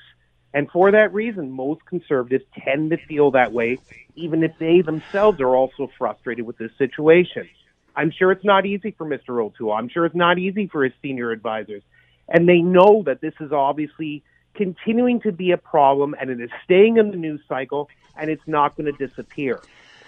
Speaker 9: And for that reason, most conservatives tend to feel that way, even if they themselves are also frustrated with this situation. I'm sure it's not easy for Mr. O'Toole. I'm sure it's not easy for his senior advisors. And they know that this is obviously continuing to be a problem and it is staying in the news cycle and it's not going to disappear.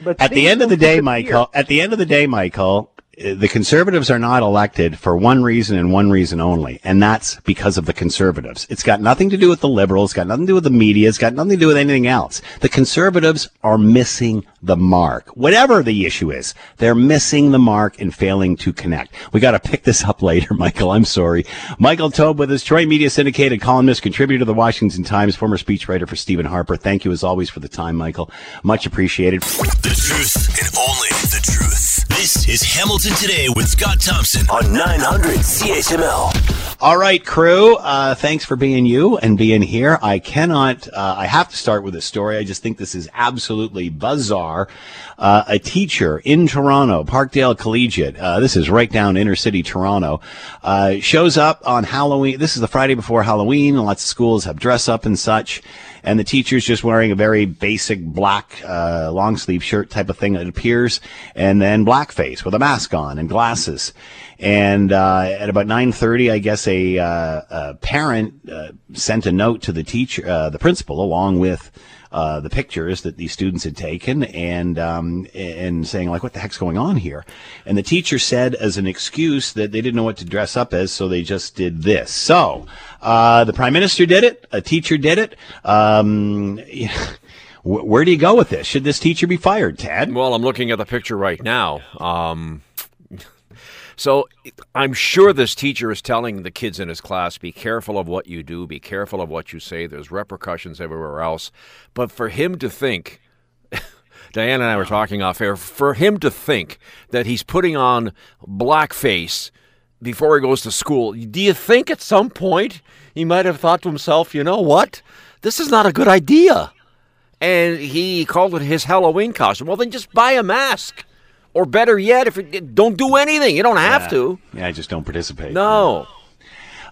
Speaker 9: But
Speaker 3: At the end of the day,
Speaker 9: disappear.
Speaker 3: Michael, at the end of the day, Michael, the conservatives are not elected for one reason and one reason only, and that's because of the conservatives. It's got nothing to do with the liberals, it's got nothing to do with the media, it's got nothing to do with anything else. The conservatives are missing the mark. Whatever the issue is, they're missing the mark and failing to connect. We got to pick this up later, [laughs] Michael. I'm sorry. Michael Taube with us, Troy Media syndicated columnist, contributor to the Washington Times, former speechwriter for Stephen Harper. Thank you as always for the time, Michael. Much appreciated.
Speaker 1: The truth and only the truth. This is Hamilton Today with Scott Thompson on 900 CHML.
Speaker 3: All right, crew. Uh, thanks for being you and being here. I cannot. Uh, I have to start with a story. I just think this is absolutely bizarre. Uh, a teacher in Toronto, Parkdale Collegiate. Uh, this is right down inner city Toronto. Uh, shows up on Halloween. This is the Friday before Halloween. Lots of schools have dress up and such. And the teacher's just wearing a very basic black uh, long sleeve shirt type of thing. It appears, and then blackface with a mask on and glasses. And uh, at about 9:30, I guess a, uh, a parent sent a note to the teacher, the principal, along with uh, the pictures that these students had taken, and um, and saying like, "What the heck's going on here?" And the teacher said, as an excuse, that they didn't know what to dress up as, so they just did this. So uh, the prime minister did it. A teacher did it. Um, [laughs] where do you go with this? Should this teacher be fired, Ted?
Speaker 10: Well, I'm looking at the picture right now. Um, so I'm sure this teacher is telling the kids in his class, be careful of what you do, be careful of what you say. There's repercussions everywhere else. But for him to think, [laughs] Diane and I were talking off air, for him to think that he's putting on blackface before he goes to school, do you think at some point he might have thought to himself, you know what? This is not a good idea. And he called it his Halloween costume. Well, then just buy a mask. Or better yet, if it, don't do anything. You don't have
Speaker 3: Yeah.
Speaker 10: to.
Speaker 3: Yeah, I just don't participate.
Speaker 10: No.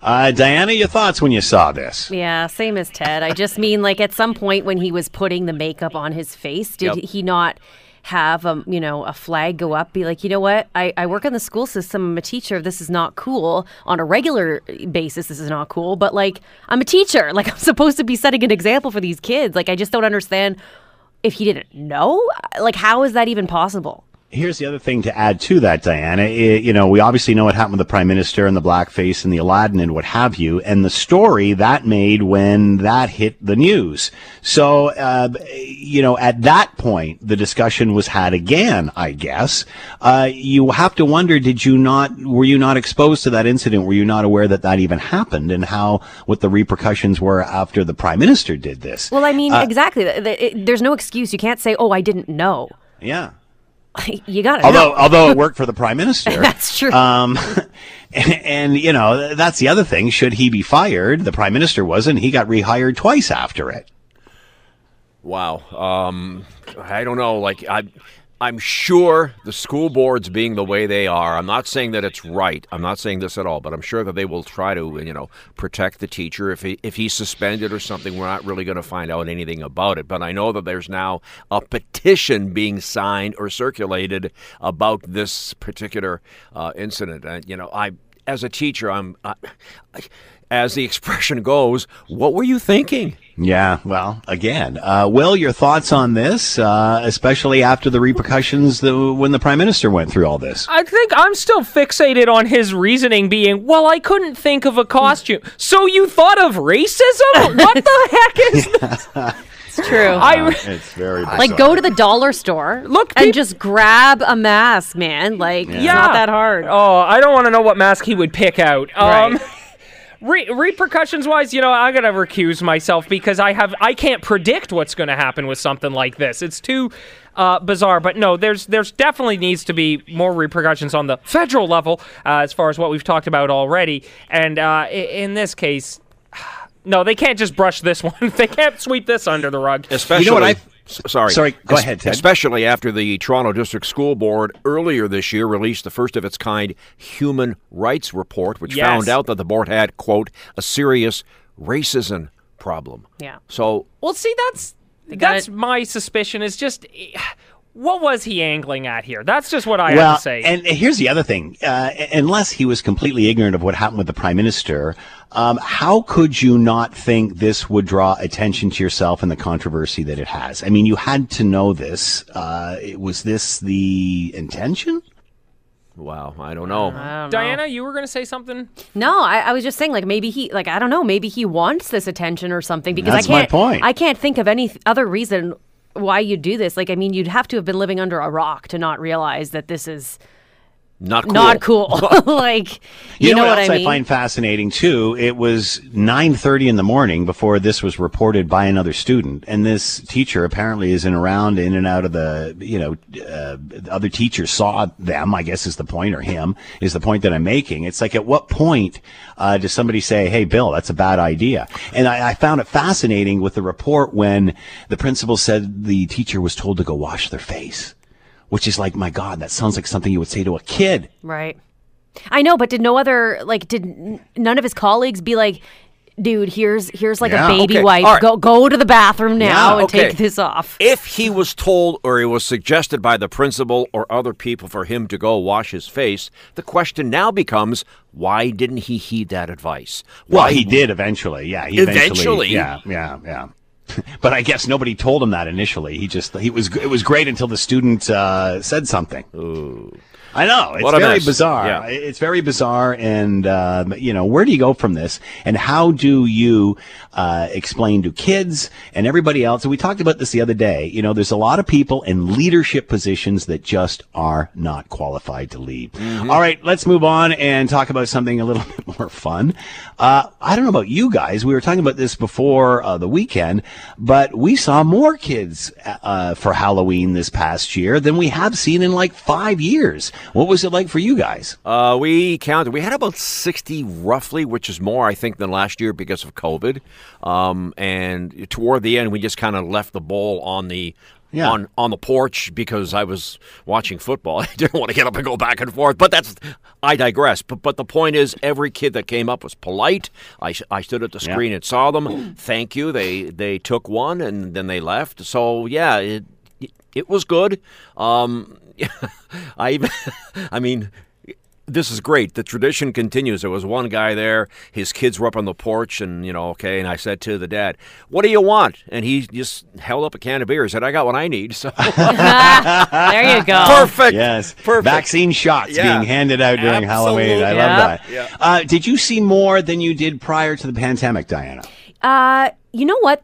Speaker 3: Uh, Diana, your thoughts when you saw this?
Speaker 11: Yeah, same as Ted. I just mean, like, at some point when he was putting the makeup on his face, did
Speaker 10: Yep.
Speaker 11: he not have, um, you know, a flag go up, be like, you know what? I, I work in the school system. I'm a teacher. This is not cool. On a regular basis, this is not cool. But, like, I'm a teacher. [laughs] Like, I'm supposed to be setting an example for these kids. Like, I just don't understand if he didn't know. Like, how is that even possible?
Speaker 3: Here's the other thing to add to that, Diana. I- you know, we obviously know what happened with the prime minister and the blackface and the Aladdin and what have you, and the story that made when that hit the news. So, uh, you know, at that point, the discussion was had again. I guess uh, you have to wonder: Did you not? Were you not exposed to that incident? Were you not aware that that even happened and how what the repercussions were after the prime minister did this?
Speaker 11: Well, I mean,
Speaker 3: Uh,
Speaker 11: exactly. Th- th- it- There's no excuse. You can't say, "Oh, I didn't know."
Speaker 3: Yeah. [laughs]
Speaker 11: you got to
Speaker 3: although
Speaker 11: know.
Speaker 3: although it [laughs] worked for the prime minister [laughs]
Speaker 11: That's true.
Speaker 3: um and, and you know that's the other thing should he be fired the prime minister wasn't he got rehired twice after it
Speaker 10: Wow. Um, I don't know. Like I, I'm sure the school boards being the way they are. I'm not saying that it's right. I'm not saying this at all. But I'm sure that they will try to, you know, protect the teacher if he if he's suspended or something. We're not really going to find out anything about it. But I know that there's now a petition being signed or circulated about this particular uh, incident. And you know, I as a teacher, I'm. I, as the expression goes, what were you thinking?
Speaker 3: Yeah well again uh will your thoughts on this uh especially after the repercussions the, when the prime minister went through all this
Speaker 4: I think I'm still fixated on his reasoning being, well, I couldn't think of a costume. So you thought of racism? [laughs] what the heck is this? [laughs]
Speaker 11: It's true.
Speaker 4: I,
Speaker 3: it's very
Speaker 11: like go to the dollar store,
Speaker 4: Look,
Speaker 11: and
Speaker 4: peop-
Speaker 11: just grab a mask, man. Like it's
Speaker 4: Yeah.
Speaker 11: not that hard.
Speaker 4: Oh, I don't want to know what mask he would pick out. Um,
Speaker 11: Right.
Speaker 4: Re- repercussions wise, you know, I gotta recuse myself because I have I can't predict what's going to happen with something like this. It's too uh, bizarre. But no, there's there's definitely needs to be more repercussions on the federal level uh, as far as what we've talked about already. And uh, in this case. [sighs] No, they can't just brush this [laughs] one. they can't sweep this under the rug.
Speaker 10: Especially,
Speaker 3: what I-
Speaker 10: S- sorry,
Speaker 3: Sorry, go ahead, Ted.
Speaker 10: Especially after the Toronto District School Board earlier this year released the first of its kind human rights report, which
Speaker 4: Yes.
Speaker 10: found out that the board had quote a serious racism problem.
Speaker 11: Yeah.
Speaker 10: So
Speaker 4: Well, see, that's that's
Speaker 11: it.
Speaker 4: my suspicion. Is just eh, what was he angling at here? That's just what I
Speaker 3: well,
Speaker 4: have to say.
Speaker 3: and here's the other thing: uh, unless he was completely ignorant of what happened with the prime minister, um, how could you not think this would draw attention to yourself and the controversy that it has? I mean, you had to know this. Uh, was this the intention?
Speaker 10: wow, I don't know.
Speaker 11: I don't know.
Speaker 4: Diana, you were going to say something.
Speaker 11: No, I, I was just saying, like maybe he, like I don't know, maybe he wants this attention or something because
Speaker 3: That's
Speaker 11: I
Speaker 3: my
Speaker 11: can't,
Speaker 3: point.
Speaker 11: I can't think of any other reason why you do this. Like, I mean, you'd have to have been living under a rock to not realize that this is
Speaker 10: Not cool.
Speaker 11: not cool. [laughs] [laughs] like, you, know, what,
Speaker 3: else
Speaker 11: I mean?
Speaker 3: I find fascinating too? It was 9:30 in the morning before this was reported by another student, and this teacher apparently is in around in and out of the you know uh, other teachers saw them. I guess is the point, or him is the point that I'm making. It's like at what point uh, does somebody say, "Hey, Bill, that's a bad idea"? And I, I found it fascinating with the report when the principal said the teacher was told to go wash their face. Which is like, my God, that sounds like something you would say to a kid.
Speaker 11: Right. I know, but did no other like did none of his colleagues be like, dude, here's here's like
Speaker 3: Yeah.
Speaker 11: a baby
Speaker 10: Okay,
Speaker 11: wipe.
Speaker 10: all right.
Speaker 11: Go go to the bathroom now
Speaker 3: Yeah,
Speaker 11: and
Speaker 10: okay.
Speaker 11: take this off.
Speaker 10: If he was told or it was suggested by the principal or other people for him to go wash his face, the question now becomes why didn't he heed that advice?
Speaker 3: Well,
Speaker 10: Why
Speaker 3: he did eventually. Yeah, he
Speaker 10: Eventually?
Speaker 3: Yeah, yeah, yeah. [laughs] but I guess nobody told him that initially. He just he was it was great until the student uh, said something. I know it's very
Speaker 10: mess.
Speaker 3: bizarre.
Speaker 10: Yeah.
Speaker 3: It's very bizarre, and um, you know where do you go from this, and how do you uh, explain to kids and everybody else? And we talked about this the other day. You know, there's a lot of people in leadership positions that just are not qualified to lead. All right, let's move on and talk about something a little [laughs] bit more fun. Uh, I don't know about you guys. We were talking about this before uh, the weekend, but we saw more kids uh, for Halloween this past year than we have seen in like five years. What was it like for you guys?
Speaker 10: Uh, we counted. We had about sixty, roughly, which is more, I think, than last year because of COVID. Um, and toward the end, we just kind of left the bowl on the
Speaker 3: Yeah.
Speaker 10: on on the porch because I was watching football. [laughs] I didn't want to get up and go back and forth. But that's I digress. But but the point is, every kid that came up was polite. I, I stood at the
Speaker 3: Yeah.
Speaker 10: screen and saw them. Thank you. They they took one and then they left. So yeah, it it was good. Um, [laughs] I even, [laughs] I mean, this is great. The tradition continues. There was one guy there. His kids were up on the porch, and you know, okay. And I said to the dad, "What do you want?" And he just held up a can of beer. He said, "I got what I need." So [laughs]
Speaker 11: there you go.
Speaker 10: perfect.
Speaker 3: Yes.
Speaker 10: Perfect.
Speaker 3: Vaccine shots
Speaker 10: Yeah.
Speaker 3: being handed out during Halloween. I
Speaker 10: Absolutely.
Speaker 3: love that.
Speaker 10: Yeah.
Speaker 3: Uh, did you see more than you did prior to the pandemic, Diana?
Speaker 11: Uh, you know what?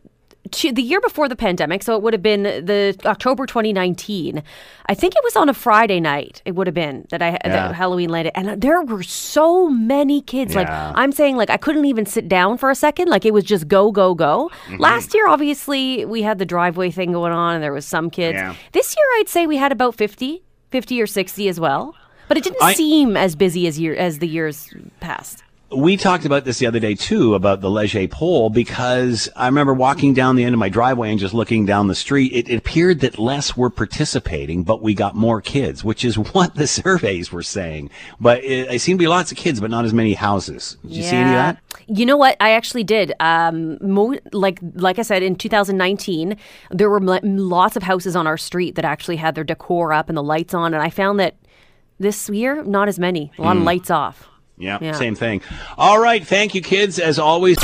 Speaker 11: Two- The year before the pandemic, so it would have been the October 2019. I think it was on a Friday night. It would have been that I
Speaker 3: Yeah.
Speaker 11: that Halloween landed, and there were so many kids. Like I'm saying, like I couldn't even sit down for a second. Like it was just go go go.
Speaker 3: Mm-hmm.
Speaker 11: Last year, obviously, we had the driveway thing going on, and there was some kids.
Speaker 3: Yeah.
Speaker 11: This year, I'd say we had about 50, 50 or 60 as well. But it didn't
Speaker 3: I-
Speaker 11: seem as busy as year as the years past.
Speaker 3: We talked about this the other day too about the Leger poll because I remember walking down the end of my driveway and just looking down the street. It, it appeared that less were participating, but we got more kids, which is [laughs] what the surveys were saying. But it, it seemed to be lots of kids, but not as many houses. Did you see any of that?
Speaker 11: You know what? I actually did. Um, mo- like like I said, in 2019, there were lots of houses on our street that actually had their decor up and the lights on, and I found that this year, not as many. A lot of lights off.
Speaker 3: Yeah,
Speaker 11: Yeah.
Speaker 3: same thing. All right, thank you, kids, as always.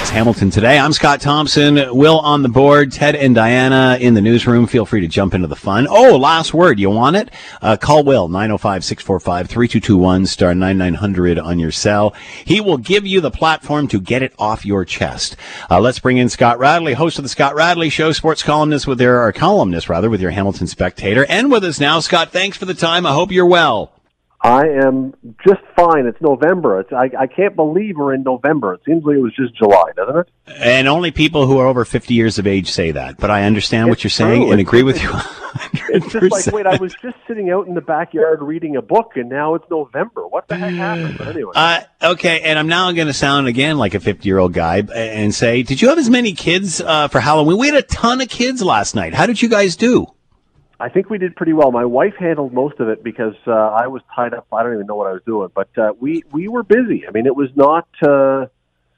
Speaker 3: It's Hamilton today. I'm Scott Thompson. Will on the board. Ted and Diana in the newsroom. Feel free to jump into the fun. Oh, last word. You want it? Uh, call Will 905 645 3221 star 9900 on your cell. He will give you the platform to get it off your chest. Uh, let's bring in Scott Radley, host of the Scott Radley Show, sports columnist with their, or columnist rather, with your Hamilton Spectator. And with us now, Scott, thanks for the time. I hope you're well.
Speaker 12: I am just fine. It's November. It's I, I can't believe we're in November. It seems like it was just July, doesn't it?
Speaker 3: And only people who are over 50 years of age say that. But I understand what you're saying
Speaker 12: true.
Speaker 3: and agree with you.
Speaker 12: It's just like, wait, I was just sitting out in the backyard reading a book, and now it's November. What the heck happened? But anyway,
Speaker 3: Uh, okay, and I'm now going to sound again like a 50 year old guy and say, did you have as many kids uh, for Halloween? We had a ton of kids last night. How did you guys do?
Speaker 12: I think we did pretty well. My wife handled most of it because uh, I was tied up. I don't even know what I was doing, but uh, we we were busy. I mean, it was not. Uh,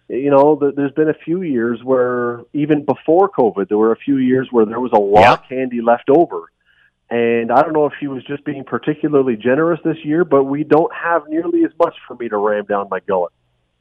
Speaker 12: you know, th- there's been a few years where even before COVID, there were a few years where there was a lot
Speaker 3: Yeah.
Speaker 12: of candy left over. And I don't know if she was just being particularly generous this year, but we don't have nearly as much for me to ram down my gullet.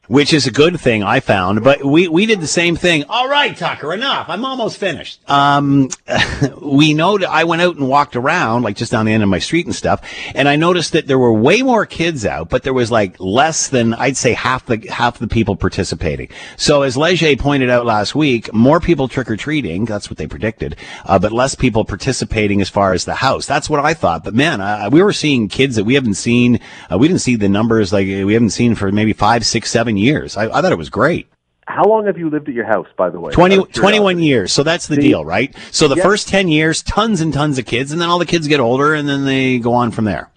Speaker 3: Which is a good thing I found, but we, we did the same thing. All right, Tucker, enough. I'm almost finished. Um, [laughs] we know I went out and walked around, like just down the end of my street and stuff, and I noticed that there were way more kids out, but there was like less than, I'd say half the, half the people participating. So as Leger pointed out last week, more people trick-or-treating, that's what they predicted, uh, but less people participating as far as the house. That's what I thought. But man, uh, we were seeing kids that we haven't seen, uh, we didn't see the numbers like we haven't seen for maybe five, six, seven years. I, I thought it was great.
Speaker 12: How long have you lived at your house, by the way?
Speaker 3: 20, 21 years. So that's the
Speaker 12: See?
Speaker 3: deal, right? So the
Speaker 12: Yes.
Speaker 3: first 10 years, tons and tons of kids, and then all the kids get older, and then they go on from there.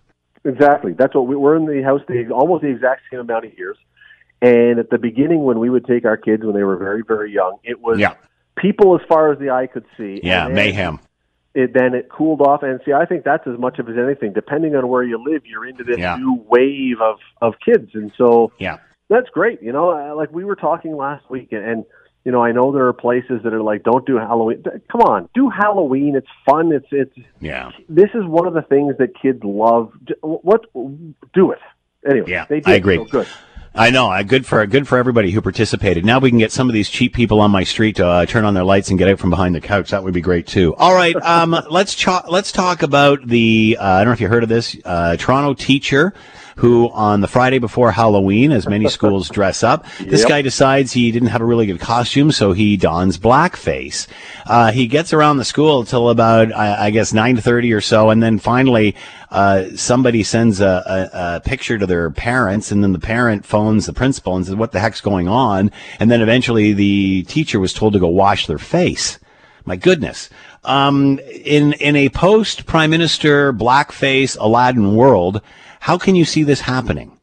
Speaker 12: Exactly. That's what we were in the house the almost the exact same amount of years. And at the beginning, when we would take our kids when they were very, very young, it was
Speaker 3: Yeah.
Speaker 12: people as far as the eye could see.
Speaker 3: Yeah,
Speaker 12: And
Speaker 3: mayhem.
Speaker 12: It, then it cooled off, and see, I think that's as much of as anything. Depending on where you live, you're into this
Speaker 3: Yeah.
Speaker 12: new wave of of kids, and so
Speaker 3: Yeah.
Speaker 12: That's great. You know, uh, like we were talking last week, and, and you know, I know there are places that are like, don't do Halloween. Come on, do Halloween. It's fun. It's it's.
Speaker 3: Yeah.
Speaker 12: This is one of the things that kids love. What do it anyway?
Speaker 3: Yeah,
Speaker 12: they did,
Speaker 3: I agree.
Speaker 12: So good.
Speaker 3: I know. Uh, good for good for everybody who participated. Now we can get some of these cheap people on my street to uh, turn on their lights and get out from behind the couch. That would be great too. All right, [laughs] um, let's cho- let's talk about the. Uh, I don't know if you heard of this uh, Toronto teacher who on the Friday before Halloween, as many [laughs] schools dress up, this
Speaker 12: Yep.
Speaker 3: guy decides he didn't have a really good costume, so he dons blackface. Uh, he gets around the school till about I, I guess nine thirty or so, and then finally uh, somebody sends a, a, a picture to their parents, and then the parent phones the principal and says, "What the heck's going on?" And then eventually the teacher was told to go wash their face. My goodness. Um, in in a post Prime Minister blackface Aladdin world, how can you see this happening?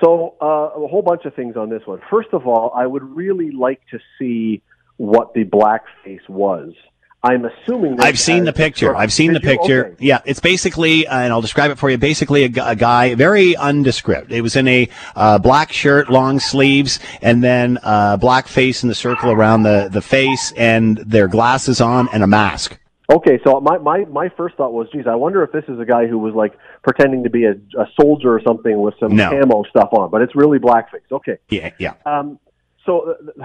Speaker 12: So uh, a whole bunch of things on this one. First of all, I would really like to see what the blackface was. I'm assuming that
Speaker 3: I've seen the picture. I've seen the
Speaker 12: you?
Speaker 3: picture.
Speaker 12: Okay.
Speaker 3: Yeah, it's basically, uh, and I'll describe it for you. Basically, a, a guy, very undescript. It was in a uh, black shirt, long sleeves, and then uh, black face in the circle around the the face, and their glasses on, and a mask.
Speaker 12: Okay, so my, my, my first thought was, geez, I wonder if this is a guy who was like pretending to be a, a soldier or something with some
Speaker 3: No.
Speaker 12: camo stuff on, but it's really blackface. Okay.
Speaker 3: Yeah, yeah.
Speaker 12: Um, so uh,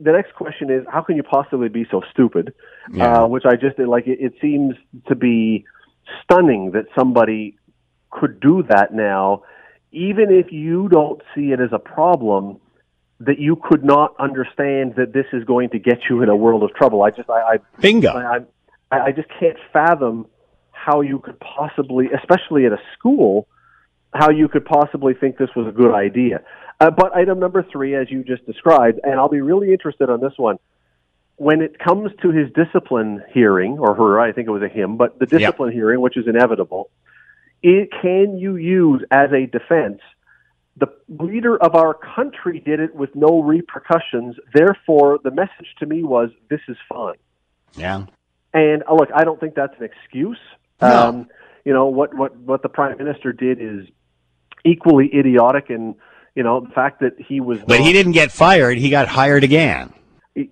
Speaker 12: the next question is, how can you possibly be so stupid?
Speaker 3: Yeah.
Speaker 12: Uh, which I just like. It, it seems to be stunning that somebody could do that now, even if you don't see it as a problem. That you could not understand that this is going to get you in a world of trouble. I just, I, I
Speaker 3: Bingo.
Speaker 12: I, I, I just can't fathom how you could possibly, especially at a school, how you could possibly think this was a good idea. Uh, but item number three, as you just described, and I'll be really interested on this one. When it comes to his discipline hearing, or her, I think it was a him, but the discipline hearing, which is inevitable, it, can you use as a defense? The leader of our country did it with no repercussions. Therefore, the message to me was, this is fine.
Speaker 3: Yeah.
Speaker 12: And uh, look, I don't think that's an excuse.
Speaker 3: No.
Speaker 12: Um, you know what what what the prime minister did is equally idiotic, and you know the fact that he was.
Speaker 3: But he didn't get fired. He got hired again.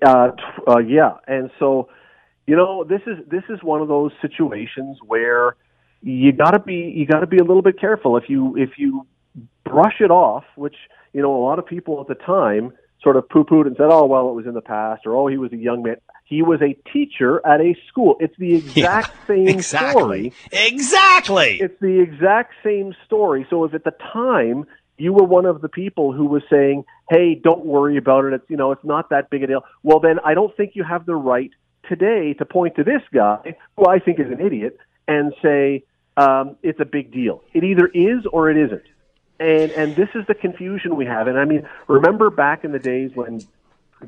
Speaker 12: Uh, uh, yeah, and so you know this is this is one of those situations where you got to be you got to be a little bit careful if you if you brush it off, which you know a lot of people at the time sort of poo-pooed and said, "Oh well, it was in the past," or "Oh, he was a young man." He was a teacher at a school. It's the [laughs] exact same
Speaker 3: exactly.
Speaker 12: story.
Speaker 3: Exactly.
Speaker 12: It's the exact same story. So if at the time you were one of the people who was saying, "Hey, don't worry about it. It's you know, it's not that big a deal." Well, then I don't think you have the right today to point to this guy, who I think is an idiot, and say um, it's a big deal. It either is or it isn't. And and this is the confusion we have. And I mean, remember back in the days when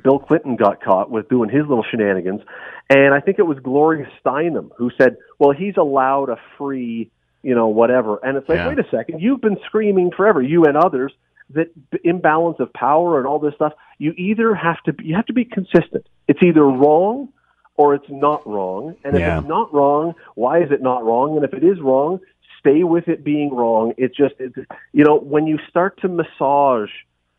Speaker 12: Bill Clinton got caught with doing his little shenanigans, and I think it was Gloria Steinem who said, "Well, he's allowed a free, you know, whatever." And it's like,
Speaker 3: Yeah.
Speaker 12: wait a second, you've been screaming forever, you and others, that imbalance of power and all this stuff. You either have to be, you have to be consistent. It's either wrong or it's not wrong. And if
Speaker 3: Yeah.
Speaker 12: it's not wrong, why is it not wrong? And if it is wrong, stay with it being wrong. It just, it's, you know, when you start to massage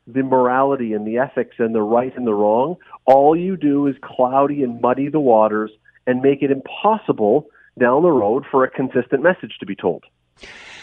Speaker 12: the morality and the ethics and the right and the wrong, all you do is cloudy and muddy the waters and make it impossible down the road for a consistent message to be told.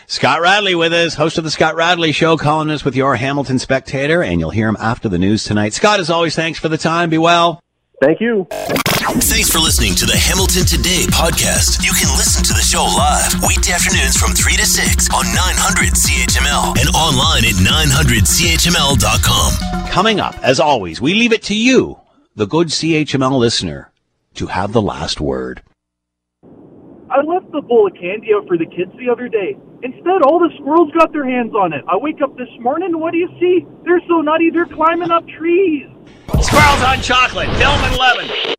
Speaker 3: Scott Radley with us, host of the Scott Radley Show, columnist with your Hamilton Spectator, and you'll hear him after the news tonight. Scott, as always, thanks for the time. Be well.
Speaker 12: Thank you.
Speaker 1: Thanks for listening to the Hamilton Today podcast. You can listen to the show live weekday afternoons from 3 to 6 on 900 CHML and online at 900CHML.com.
Speaker 3: Coming up, as always, we leave it to you, the good CHML listener, to have the last word.
Speaker 13: I left the bowl of candy out for the kids the other day. Instead, all the squirrels got their hands on it. I wake up this morning, and what do you see? They're so nutty, they're climbing up trees.
Speaker 3: Squirrels on chocolate, film at 11.